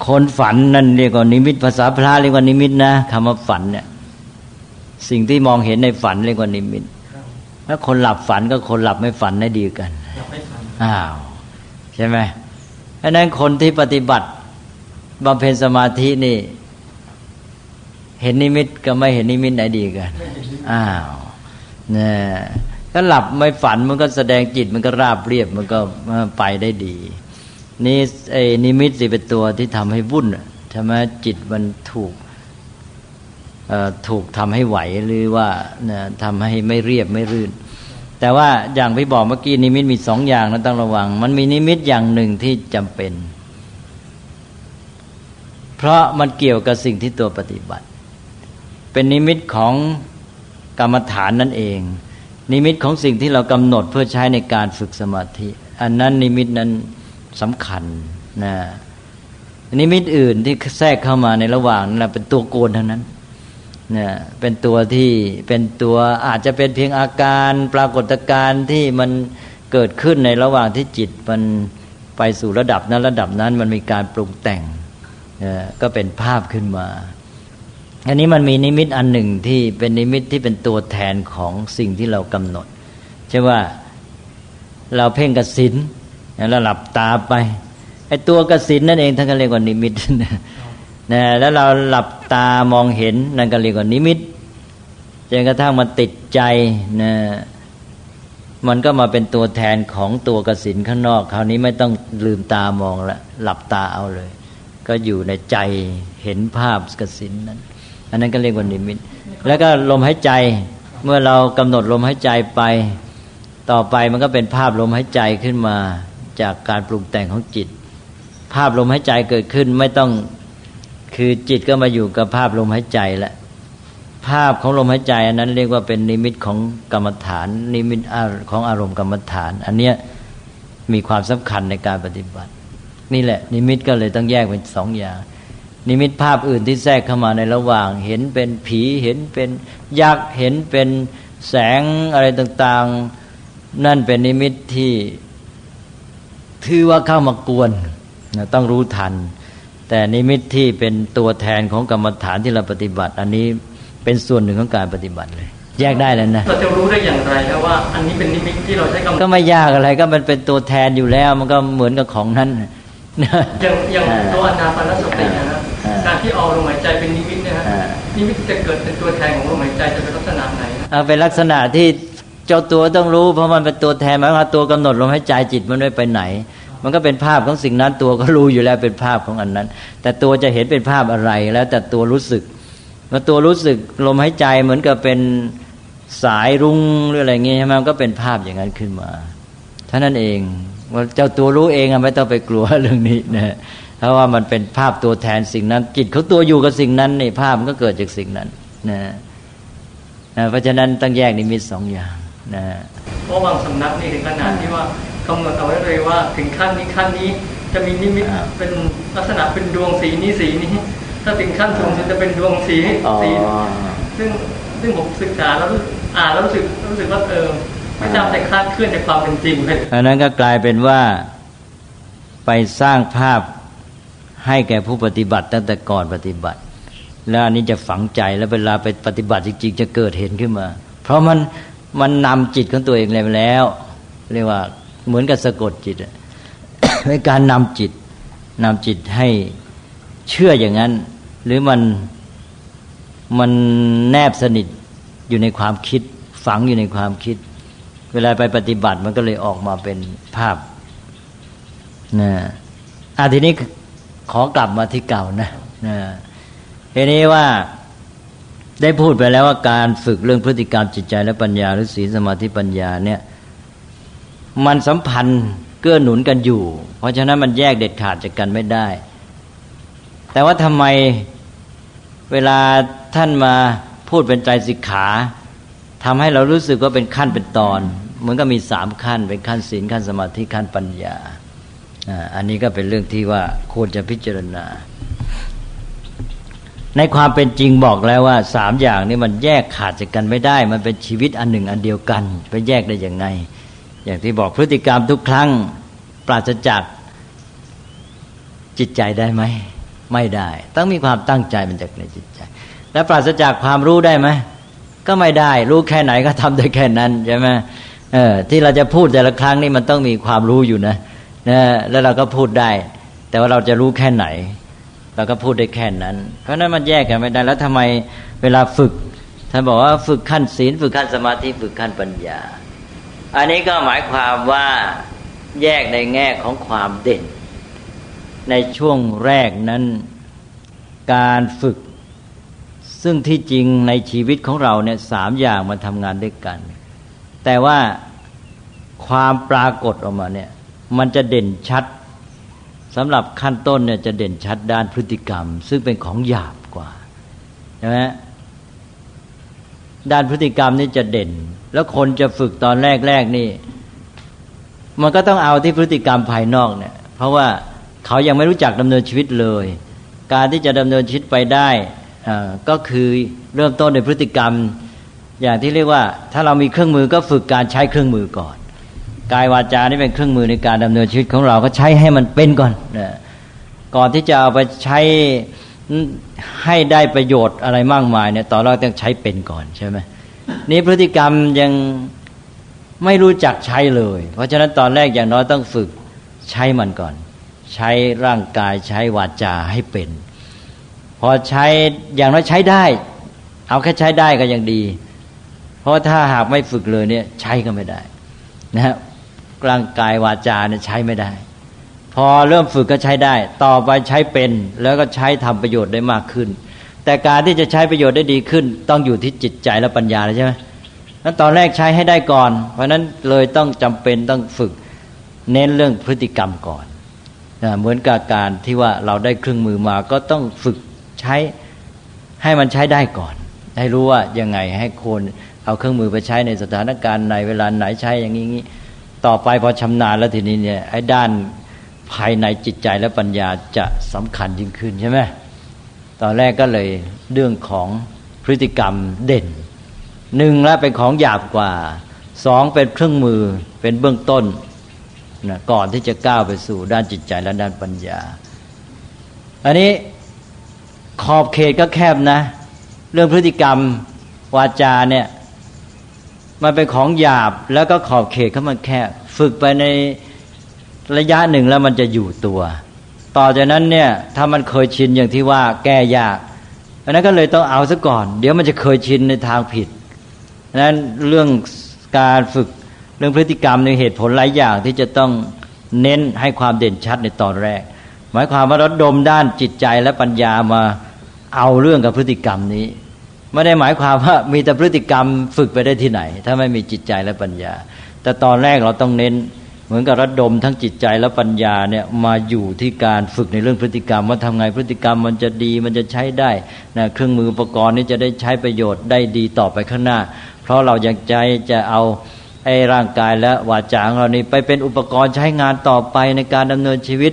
B: คนฝันนั่นเรียกว่านิมิตภาษาพระเรียกว่านิมิตนะคำว่าฝันเนี่ย สิ่งที่มองเห็นในฝันเรียกว่านิมิตถ้าคนหลับฝันก็คนหลับไม่ฝันได้ดีกันอ้าวใช่ไหมเพราะนั้นคนที่ปฏิบัติบำเพ็ญสมาธินี่ เห็นนิมิตก็ไม่เห็นนิมิตไหนดีกันอ้าวเนี่ยถ้าหลับไม่ฝันมันก็แสดงจิตมันก็ราบเรียบมันก็ไปได้ดี นี่ไอ้นิมิตสิเป็นตัวที่ทำให้วุ่นใช่ไหมจิตมันถูกถูกทำให้ไหวหรือว่าทำให้ไม่เรียบไม่รื่น แต่ว่าอย่างพี่บอกเมื่อกี้นิมิตมีสองอย่างนะต้องระวัง มันมีนิมิตอย่างหนึ่งที่จำเป็น เพราะมันเกี่ยวกับสิ่งที่ตัวปฏิบัติ เป็นนิมิตของกรรมฐานนั่นเอง นิมิตของสิ่งที่เรากำหนดเพื่อใช้ในการฝึกสมาธิ อันนั้นนิมิตนั้น สำคัญนะนิมิตอื่นที่แทรกเข้ามาในระหว่างนั้นเป็นตัวโกนเท่านั้นนะเป็นตัวที่เป็นตัวอาจจะเป็นเพียงอาการปรากฏการณ์ที่มันเกิดขึ้นในระหว่างที่จิตมันไปสู่ระดับนั้นระดับนั้นมันมีการปรุงแต่งนะก็เป็นภาพขึ้นมา อันนี้มันมีนิมิตอันหนึ่งที่เป็นนิมิตที่เป็นตัวแทนของสิ่งที่เรากำหนดเช่นว่าเราเพ่งกสิณ แล้วหลับตาไปไอ้ตัวกสิณนั่นเองท่านก็เรียกว่านิมิตนะแล้วเราหลับตามองเห็นนั่นก็เรียกว่านิมิตจนกระทั่งมันติดใจนะมันก็มาเป็นตัวแทนของตัวกสิณข้างนอก คราวนี้ไม่ต้องลืมตามองละหลับตาเอาเลย ก็อยู่ในใจเห็นภาพกสินนั้น อันนั้นก็เรียกว่านิมิต แล้วก็ลมหายใจเมื่อเรากำหนดลมหายใจไป ต่อไปมันก็เป็นภาพลมหายใจขึ้นมา จากการปรุงแต่งของจิต ภาพลมหายใจเกิดขึ้นไม่ต้องคือจิตก็มาอยู่กับภาพลมหายใจและภาพของลมหายใจอันนั้นเรียกว่าเป็นนิมิตของกรรมฐาน นิมิตของอารมณ์กรรมฐาน อันเนี้ยมีความสำคัญในการปฏิบัติ นี่แหละ นิมิตก็เลยต้องแยกเป็นสองอย่าง นิมิตภาพอื่นที่แทรกเข้ามาในระหว่าง เห็นเป็นผีเห็นเป็นยักษ์เห็นเป็นแสงอะไรต่าง ๆ นั่นเป็นนิมิตที่ ถือว่าเข้ามากวนต้องรู้ทัน แต่นิมิตที่เป็นตัวแทนของกรรมฐานที่เราปฏิบัติ อันนี้เป็นส่วนหนึ่งของการปฏิบัติเลย แยกได้แล้วนะ
C: เราจะรู้ได้อย่างไรครับว่า อันนี้เป็นนิมิตที่เราใช้กำ
B: ก็ไม่ยากอะไรก็มันเป็นตัวแทนอยู่แล้ว มันก็เหมือนกับของนั้น
C: อย่างอย่างตัวอนาปานสตินะครับการที่เอาลมหายใจเป็นนิมิตนะฮะนิมิตจะเกิดเป็นตัวแทนของลมหายใจจะเป็นลักษณะไหน
B: เป็นลักษณะที่ เจ้าตัวต้องรู้ เพราะมันเป็นตัวแทนหมายว่าตัวกำหนดลมหายใจจิตมันไม่ไปไหน มันก็เป็นภาพของสิ่งนั้นตัวก็รู้อยู่แล้วเป็นภาพของอันนั้น แต่ตัวจะเห็นเป็นภาพอะไรแล้วแต่ตัวรู้สึกมาตัวรู้สึกลมหายใจเหมือนกับเป็นสายรุ้งหรืออะไรเงี้ยใช่ไหมก็เป็นภาพอย่างนั้นขึ้นมาท่านั้นเองว่าเจ้าตัวรู้เองอะไม่ต้องไปกลัวเรื่องนี้นะเพราะว่ามันเป็นภาพตัวแทนสิ่งนั้น จิตเขาตัวอยู่กับสิ่งนั้นนี่ภาพมันก็เกิดจากสิ่งนั้นนะนะเพราะฉะนั้นต้องแยกนิมิตสองอย่าง นะ
C: เพราะบางสำนักนี่ถึงขนาดที่ว่ากำหนดเอาไว้เลยว่า ถึงขั้นนี้ขั้นนี้จะมีนิมิตเป็นลักษณะเป็นดวงสีนี้สีนี้ ถ้าถึงขั้นสูงสุดจะเป็นดวงสีสีซึ่งซึ่งผมศึกษาแล้วอ่านแล้วรู้สึกรู้สึกว่าเออไม่จำแต่คลาดเคลื่อนจากความเป็นจริงเลย
B: อันนั้นก็กลายเป็นว่าไปสร้างภาพให้แก่ผู้ปฏิบัติตั้งแต่ก่อนปฏิบัติ แล้วอันนี้จะฝังใจแล้วเวลาไปปฏิบัติจริงๆจะเกิดเห็นขึ้นมา เพราะมัน มันนำจิตของตัวเองแล้ว เรียกว่าเหมือนกับสะกดจิตในการนำจิตนำจิตให้เชื่ออย่างนั้น หรือมันมันแนบสนิทอยู่ในความคิด ฝังอยู่ในความคิด เวลาไปปฏิบัติมันก็เลยออกมาเป็นภาพนะอาทีนี้ขอกลับมาที่เก่านะนะทีนี้ว่า ได้พูดไปแล้วว่าการฝึกเรื่องพฤติกรรมจิตใจและปัญญาหรือศีลสมาธิปัญญาเนี่ยมันสัมพันธ์เกื้อหนุนกันอยู่ เพราะฉะนั้นมันแยกเด็ดขาดจากกันไม่ได้ แต่ว่าทำไมเวลาท่านมาพูดเป็นใจสิกขาทำให้เรารู้สึกว่าเป็นขั้นเป็นตอนเหมือนก็มีสามขั้น เป็นขั้นศีลขั้นสมาธิขั้นปัญญาอันนี้ก็เป็นเรื่องที่ว่าควรจะพิจารณา ในความเป็นจริงบอกแล้วว่าสามอย่างนี้มันแยกขาดจากกันไม่ได้ มันเป็นชีวิตอันหนึ่งอันเดียวกัน ไปแยกได้อย่างไง อย่างที่บอกพฤติกรรมทุกครั้งปราศจากจิตใจได้ไหมไม่ได้ ต้องมีความตั้งใจมันจากในจิตใจ แล้วปราศจากความรู้ได้ไหมก็ไม่ได้ รู้แค่ไหนก็ทำได้แค่นั้นใช่ไหมเออที่เราจะพูดแต่ละครั้งนี่มันต้องมีความรู้อยู่นะนะแล้วเราก็พูดได้ แต่ว่าเราจะรู้แค่ไหน เราก็พูดได้แค่นั้น เพราะนั้นมันแยกกันไม่ได้แล้วทำไมเวลาฝึกท่านบอกว่าฝึกขั้นศีล ฝึกขั้นสมาธิฝึกขั้นปัญญา อันนี้ก็หมายความว่าแยกในแง่ของความเด่น ในช่วงแรกนั้นการฝึก ซึ่งที่จริงในชีวิตของเราเนี่ยสามอย่างมันทำงานด้วยกัน แต่ว่าความปรากฏออกมาเนี่ย มันจะเด่นชัด สำหรับขั้นต้นเนี่ยจะเด่นชัดด้านพฤติกรรม ซึ่งเป็นของหยาบกว่าใช่ไหมด้านพฤติกรรมนี่จะเด่น แล้วคนจะฝึกตอนแรกๆนี่ มันก็ต้องเอาที่พฤติกรรมภายนอกเนี่ย เพราะว่าเขายังไม่รู้จักดำเนินชีวิตเลย การที่จะดำเนินชีวิตไปได้ก็คือเริ่มต้นในพฤติกรรม อย่างที่เรียกว่า ถ้าเรามีเครื่องมือก็ฝึกการใช้เครื่องมือก่อน กายวาจานี่เป็นเครื่องมือในการดำเนินชีวิตของเราก็ใช้ให้มันเป็นก่อนนะก่อนที่จะเอาไปใช้ให้ได้ประโยชน์อะไรมากมายเนี่ยตอนแรกต้องใช้เป็นก่อนใช่ไหมนี่พฤติกรรมยังไม่รู้จักใช้เลย เพราะฉะนั้นตอนแรกอย่างน้อยต้องฝึกใช้มันก่อน ใช้ร่างกายใช้วาจาให้เป็น พอใช้อย่างน้อยใช้ได้ เอาแค่ใช้ได้ก็ยังดี เพราะถ้าหากไม่ฝึกเลยเนี่ย ใช้ก็ไม่ได้นะฮะ ร่างกายวาจาเนี่ยใช้ไม่ได้ พอเริ่มฝึกก็ใช้ได้ ต่อไปใช้เป็นแล้วก็ใช้ทำประโยชน์ได้มากขึ้น แต่การที่จะใช้ประโยชน์ได้ดีขึ้น ต้องอยู่ที่จิตใจและปัญญาเลยใช่ไหมนั้นตอนแรกใช้ให้ได้ก่อน เพราะนั้นเลยต้องจำเป็นต้องฝึกเน้นเรื่องพฤติกรรมก่อนนะเหมือนกับการที่ว่าเราได้เครื่องมือมาก็ต้องฝึกใช้ให้มันใช้ได้ก่อน ให้รู้ว่ายังไงให้คนเอาเครื่องมือไปใช้ในสถานการณ์ในเวลาไหนใช้อย่างนี้ ต่อไปพอชำนาญแล้วทีนี้เนี่ยไอ้ด้านภายในจิตใจและปัญญาจะสำคัญยิ่งขึ้นใช่ไหมตอนแรกก็เลยเรื่องของพฤติกรรมเด่นหนึ่งแล้วเป็นของหยาบกว่าสองเป็นเครื่องมือเป็นเบื้องต้นนะก่อนที่จะก้าวไปสู่ด้านจิตใจและด้านปัญญา อันนี้ขอบเขตก็แคบนะ เรื่องพฤติกรรมวาจาเนี่ย มันเป็นของหยาบแล้วก็ขอบเขตเขามันแคบฝึกไปในระยะหนึ่งแล้วมันจะอยู่ตัว ต่อจากนั้นเนี่ยถ้ามันเคยชินอย่างที่ว่าแก้ยากอันนั้นก็เลยต้องเอาซะก่อน เดี๋ยวมันจะเคยชินในทางผิดนั้นเรื่องการฝึกเรื่องพฤติกรรมในเหตุผลหลายอย่างที่จะต้องเน้นให้ความเด่นชัดในตอนแรก หมายความว่าเระดมด้านจิตใจและปัญญามาเอาเรื่องกับพฤติกรรมนี้ ไม่ได้หมายความว่ามีแต่พฤติกรรมฝึกไปได้ที่ไหน ถ้าไม่มีจิตใจและปัญญา แต่ตอนแรกเราต้องเน้นเหมือนกับระดมทั้งจิตใจและปัญญาเนี่ยมาอยู่ที่การฝึกในเรื่องพฤติกรรม ว่าทำไงพฤติกรรมมันจะดีมันจะใช้ได้นะเครื่องมืออุปกรณ์นี้จะได้ใช้ประโยชน์ได้ดีต่อไปข้างหน้า เพราะเราอยากใจจะเอาไอ้ร่างกายและวาจาของเรานี่ไปเป็นอุปกรณ์ใช้งานต่อไปในการดำเนินชีวิต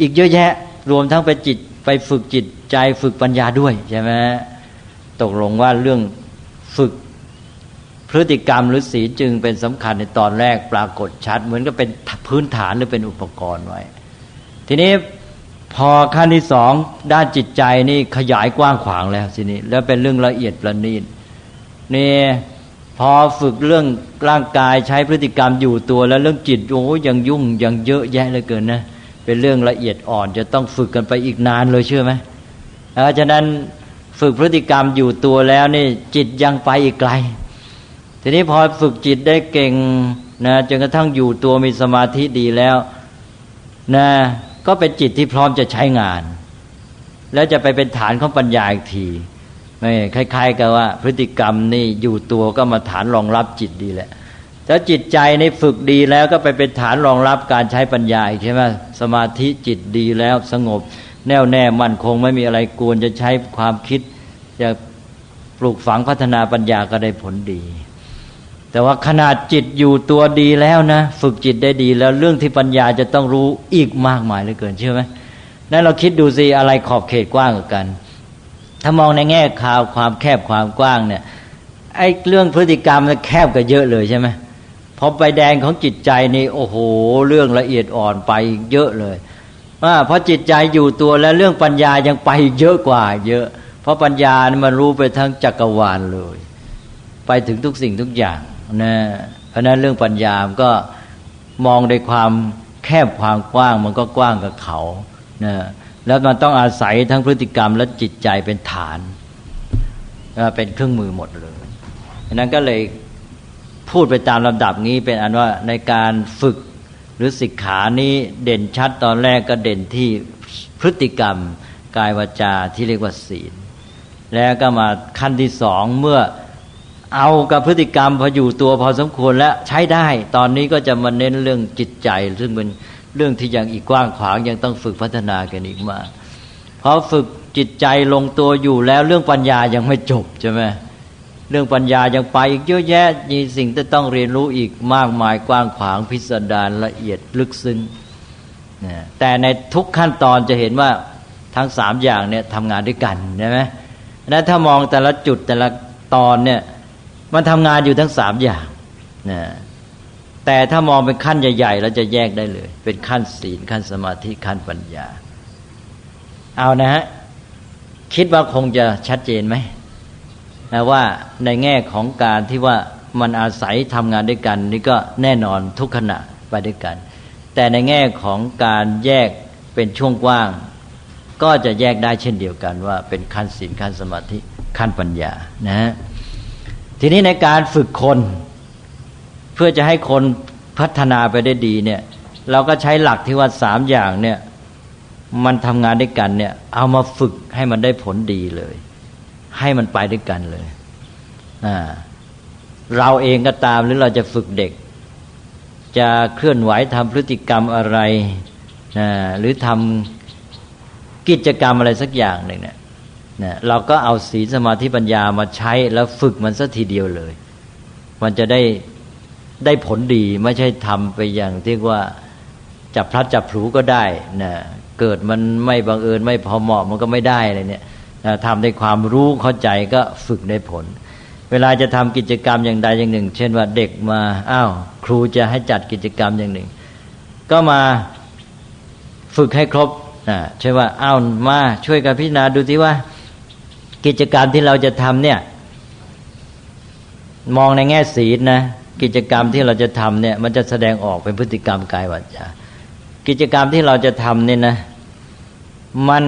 B: อีกเยอะแยะรวมทั้งไปจิตไปฝึกจิตใจฝึกปัญญาด้วยใช่ไหม ตกลงว่าเรื่องฝึกพฤติกรรมหรือศีลจึงเป็นสำคัญในตอนแรกปรากฏชัด เหมือนกับเป็นพื้นฐานหรือเป็นอุปกรณ์ไว้ ทีนี้พอขั้นที่สองด้านจิตใจนี่ขยายกว้างขวางแล้วสินี้ แล้วเป็นเรื่องละเอียดประณีตนี่พอฝึกเรื่องร่างกายใช้พฤติกรรมอยู่ตัวแล้วเรื่องจิตโอ้ยังยุ่งยังเยอะแยะเลยเกินนะเป็นเรื่องละเอียดอ่อนจะต้องฝึกกันไปอีกนานเลยเชื่อไหมเพราะฉะนั้น ฝึกพฤติกรรมอยู่ตัวแล้วนี่จิตยังไปอีกไกล ทีนี้พอฝึกจิตได้เก่งนะจนกระทั่งอยู่ตัวมีสมาธิดีแล้วนะก็เป็นจิตที่พร้อมจะใช้งาน แล้วจะไปเป็นฐานของปัญญาอีกทีไม่คล้าย ๆ กับว่า พฤติกรรมนี่อยู่ตัวก็มาฐานรองรับจิตดีแหละถ้าจิตใจในฝึกดีแล้วก็ไปเป็นฐานรองรับการใช้ปัญญาใช่ไหมสมาธิจิตดีแล้วสงบ แน่วแน่มั่นคงไม่มีอะไรกวนจะใช้ความคิด จะปลูกฝังพัฒนาปัญญาก็ได้ผลดี แต่ว่าขนาดจิตอยู่ตัวดีแล้วนะ ฝึกจิตได้ดีแล้วเรื่องที่ปัญญาจะต้องรู้อีกมากมายเลยเกินเชื่อไหมนั่นเราคิดดูสิอะไรขอบเขตกว้างกัน ถ้ามองในแง่ข่าวความแคบความกว้างเนี่ยไอ้เรื่องพฤติกรรมมันแคบก็เยอะเลยใช่ไหมพอไปแดงของจิตใจนี่โอ้โห เรื่องละเอียดอ่อนไปเยอะเลย เพราะจิตใจอยู่ตัวแล้วเรื่องปัญญายังไปเยอะกว่า เยอะ เพราะปัญญามันรู้ไปทั้งจักรวาลเลย ไปถึงทุกสิ่งทุกอย่างนะเพราะนั้นเรื่องปัญญามันก็มองในความแคบความกว้างมันก็กว้างกับเขานะแล้วมันต้องอาศัยทั้งพฤติกรรมและจิตใจเป็นฐานเป็นเครื่องมือหมดเลยฉะนั้นก็เลยพูดไปตามลำดับนี้เป็นอันว่าในการฝึก หรือสิกขานี้เด่นชัดตอนแรกก็เด่นที่พฤติกรรมกายวาจาที่เรียกว่าศีล แล้วก็มาขั้นที่สองเมื่อเอากับพฤติกรรมพออยู่ตัวพอสมควรแล้วใช้ได้ ตอนนี้ก็จะมาเน้นเรื่องจิตใจ ซึ่งเป็นเรื่องที่ยังอีกกว้างขวางยังต้องฝึกพัฒนากันอีกมากพอฝึกจิตใจลงตัวอยู่แล้วเรื่องปัญญายังไม่จบใช่ไหม เรื่องปัญญายังไปอีกเยอะแยะมีสิ่งที่ต้องเรียนรู้อีกมากมายกว้างขวางพิสดารละเอียดลึกซึ้งนะแต่ในทุกขั้นตอนจะเห็นว่าทั้งสามอย่างเนี่ยทำงานด้วยกันใช่ไหมนั้นถ้ามองแต่ละจุดแต่ละตอนเนี่ยมันทำงานอยู่ทั้งสามอย่างนะแต่ถ้ามองเป็นขั้นใหญ่ๆเราจะแยกได้เลย เป็นขั้นศีลขั้นสมาธิขั้นปัญญา เอานะฮะคิดว่าคงจะชัดเจนไหม นะว่าในแง่ของการที่ว่ามันอาศัยทำงานด้วยกัน นี่ก็แน่นอนทุกขณะไปด้วยกัน แต่ในแง่ของการแยกเป็นช่วงกว้าง ก็จะแยกได้เช่นเดียวกันว่า เป็นขั้นศีลขั้นสมาธิขั้นปัญญานะ ทีนี้ในการฝึกคน เพื่อจะให้คนพัฒนาไปได้ดีเนี่ย เราก็ใช้หลักที่ว่าสามอย่างเนี่ย มันทำงานด้วยกันเนี่ย เอามาฝึกให้มันได้ผลดีเลย ให้มันไปด้วยกันเลยเราเองก็ตามหรือเราจะฝึกเด็ก จะเคลื่อนไหวทำพฤติกรรมอะไรนะหรือทำกิจกรรมอะไรสักอย่างหนึ่งเนี่ยนะเราก็เอาศีลสมาธิปัญญามาใช้แล้วฝึกมันสัทีเดียวเลย มันจะได้ได้ผลดีไม่ใช่ทำไปอย่างที่ว่าจับพลัดจับผูก็ได้นะเกิดมันไม่บังเอิญไม่พอเหมาะมันก็ไม่ได้เลยเนี่ย ทำได้ความรู้เข้าใจก็ฝึกได้ผล เวลาจะทำกิจกรรมอย่างใดอย่างหนึ่ง เช่นว่าเด็กมาอ้าวครูจะให้จัดกิจกรรมอย่างหนึ่ง ก็มาฝึกให้ครบนะใช่ว่าอ้าวมาช่วยกันพิจารณาดูที่ว่า กิจกรรมที่เราจะทำเนี่ย มองในแง่ศีลนะกิจกรรมที่เราจะทำเนี่ย มันจะแสดงออกเป็นพฤติกรรมกายวาจากิจกรรมที่เราจะทำเนี่ยนะ มัน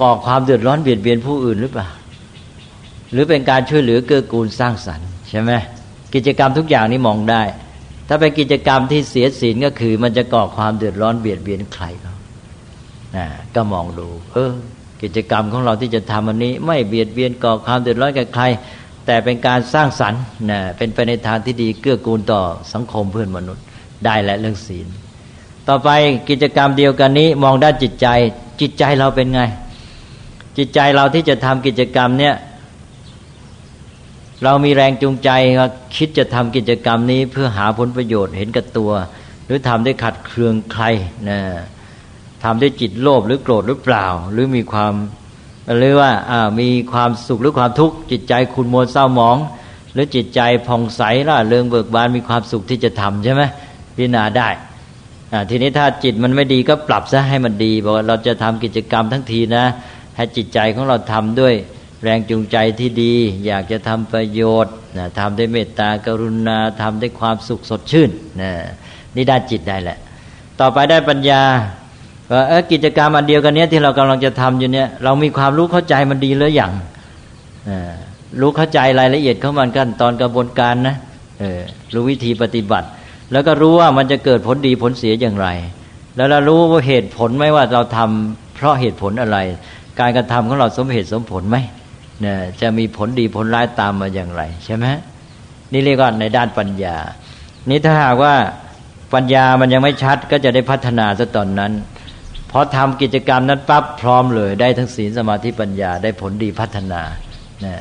B: ก่อความเดือดร้อนเบียดเบียนผู้อื่นหรือเปล่า หรือเป็นการช่วยเหลือเกื้อกูลสร้างสรรค์ใช่ไหมกิจกรรมทุกอย่างนี้มองได้ ถ้าเป็นกิจกรรมที่เสียศีลก็คือ มันจะก่อความเดือดร้อนเบียดเบียนใครเขาก็มองดู เออ กิจกรรมของเราที่จะทำอันนี้ ไม่เบียดเบียนก่อความเดือดร้อนกับใคร แต่เป็นการสร้างสรรค์นะเป็นไปในทางที่ดีเกื้อกูลต่อสังคมเพื่อนมนุษย์ ได้และเรื่องศีล ต่อไปกิจกรรมเดียวกันนี้ มองด้านจิตใจ จิตใจเราเป็นไง จิตใจเราที่จะทำกิจกรรมเนี่ย เรามีแรงจูงใจคิดจะทำกิจกรรมนี้เพื่อหาผลประโยชน์เห็นกับตัว หรือทำได้ขัดเคืองใครนะทำด้วยจิตโลภหรือโกรธหรือเปล่า หรือมีความหรือว่ามีความสุขหรือความทุกข์จิตใจคุณมัวเศร้าหมอง หรือจิตใจผ่องใสล่าเริงเบิกบานมีความสุขที่จะทำใช่ไหมพิจารณาได้ทีนี้ถ้าจิตมันไม่ดีก็ปรับซะให้มันดีบอกว่าเราจะทำกิจกรรมทั้งทีนะ ให้จิตใจของเราทำด้วยแรงจูงใจที่ดี อยากจะทำประโยชน์นะทำด้วยเมตตากรุณาทำด้วยความสุขสดชื่นนะนี่ได้จิตได้แหละ ต่อไปได้ปัญญาว่ากิจกรรมอันเดียวกันเนี้ยที่เรากำลังจะทำอยู่เนี้ยเรามีความรู้เข้าใจมันดีหรือยังรู้เข้าใจรายละเอียดของมันกันตอนกระบวนการนะรู้วิธีปฏิบัติ แล้วก็รู้ว่ามันจะเกิดผลดีผลเสียอย่างไร แล้วเรารู้ว่าเหตุผลไหมว่าเราทำเพราะเหตุผลอะไร การกระทำของเราสมเหตุสมผลไหมเนี่ยจะมีผลดีผลร้ายตามมาอย่างไร ใช่ไหมนี่เรียกว่าในด้านปัญญา นี่ถ้าหากว่าปัญญามันยังไม่ชัดก็จะได้พัฒนาซะตอนนั้นพอทำกิจกรรมนั้นปั๊บพร้อมเลย ได้ทั้งศีลสมาธิปัญญาได้ผลดีพัฒนานะ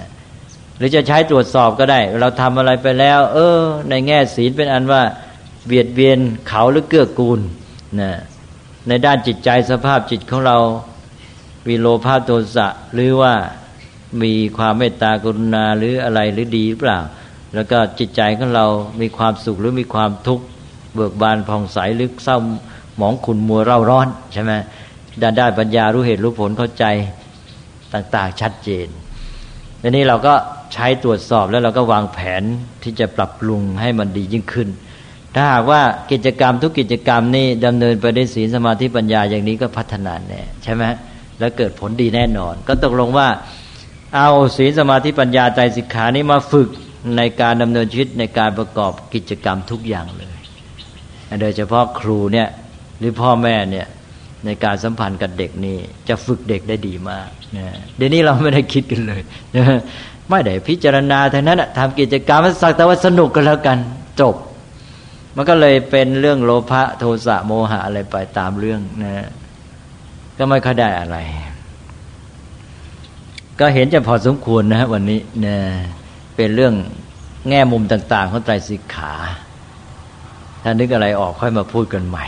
B: หรือจะใช้ตรวจสอบก็ได้ เราทำอะไรไปแล้ว เออ ในแง่ศีลเป็นอันว่าเบียดเบียนเขาหรือเกื้อกูลนะในด้านจิตใจสภาพจิตของเรา วิโลภาโทสะหรือว่ามีความเมตตากรุณาหรืออะไรหรือดีหรือเปล่า แล้วก็จิตใจของเรามีความสุขหรือมีความทุกข์เบิกบานผ่องใสหรือเศร้าหมองขุนมัวเร่าร้อนใช่ไหมด้านด้ปัญญารู้เหตุรู้ผลเข้าใจต่างๆ ชัดเจนทีนี้เราก็ใช้ตรวจสอบแล้วเราก็วางแผนที่จะปรับปรุงให้มันดียิ่งขึ้น ถ้าหากว่ากิจกรรมทุกกิจกรรมนี่ดำเนินไปด้วยศีลสมาธิปัญญาอย่างนี้ก็พัฒนาแน่ใช่ไหม แล้วเกิดผลดีแน่นอน ก็ตกลงว่า เอาศีลสมาธิปัญญาใจสิกขานี้มาฝึกในการดำเนินชีวิตในการประกอบกิจกรรมทุกอย่างเลย โดยเฉพาะครูเนี่ยหรือพ่อแม่เนี่ยในการสัมพันธ์กับเด็กนี่จะฝึกเด็กได้ดีมากเดี๋ยวนี้เราไม่ได้คิดกันเลย ไม่ได้พิจารณาทางนั้นทำกิจกรรมสักแต่ว่าสนุกกันแล้วกันจบ มันก็เลยเป็นเรื่องโลภะโทสะโมหะอะไรไปตามเรื่องนะ ก็ไม่ค่อยได้อะไร ก็เห็นจะพอสมควรนะวันนี้นะเป็นเรื่องแง่มุมต่าง ๆ ของไตรสิกขา ถ้านึกอะไรออกค่อยมาพูดกันใหม่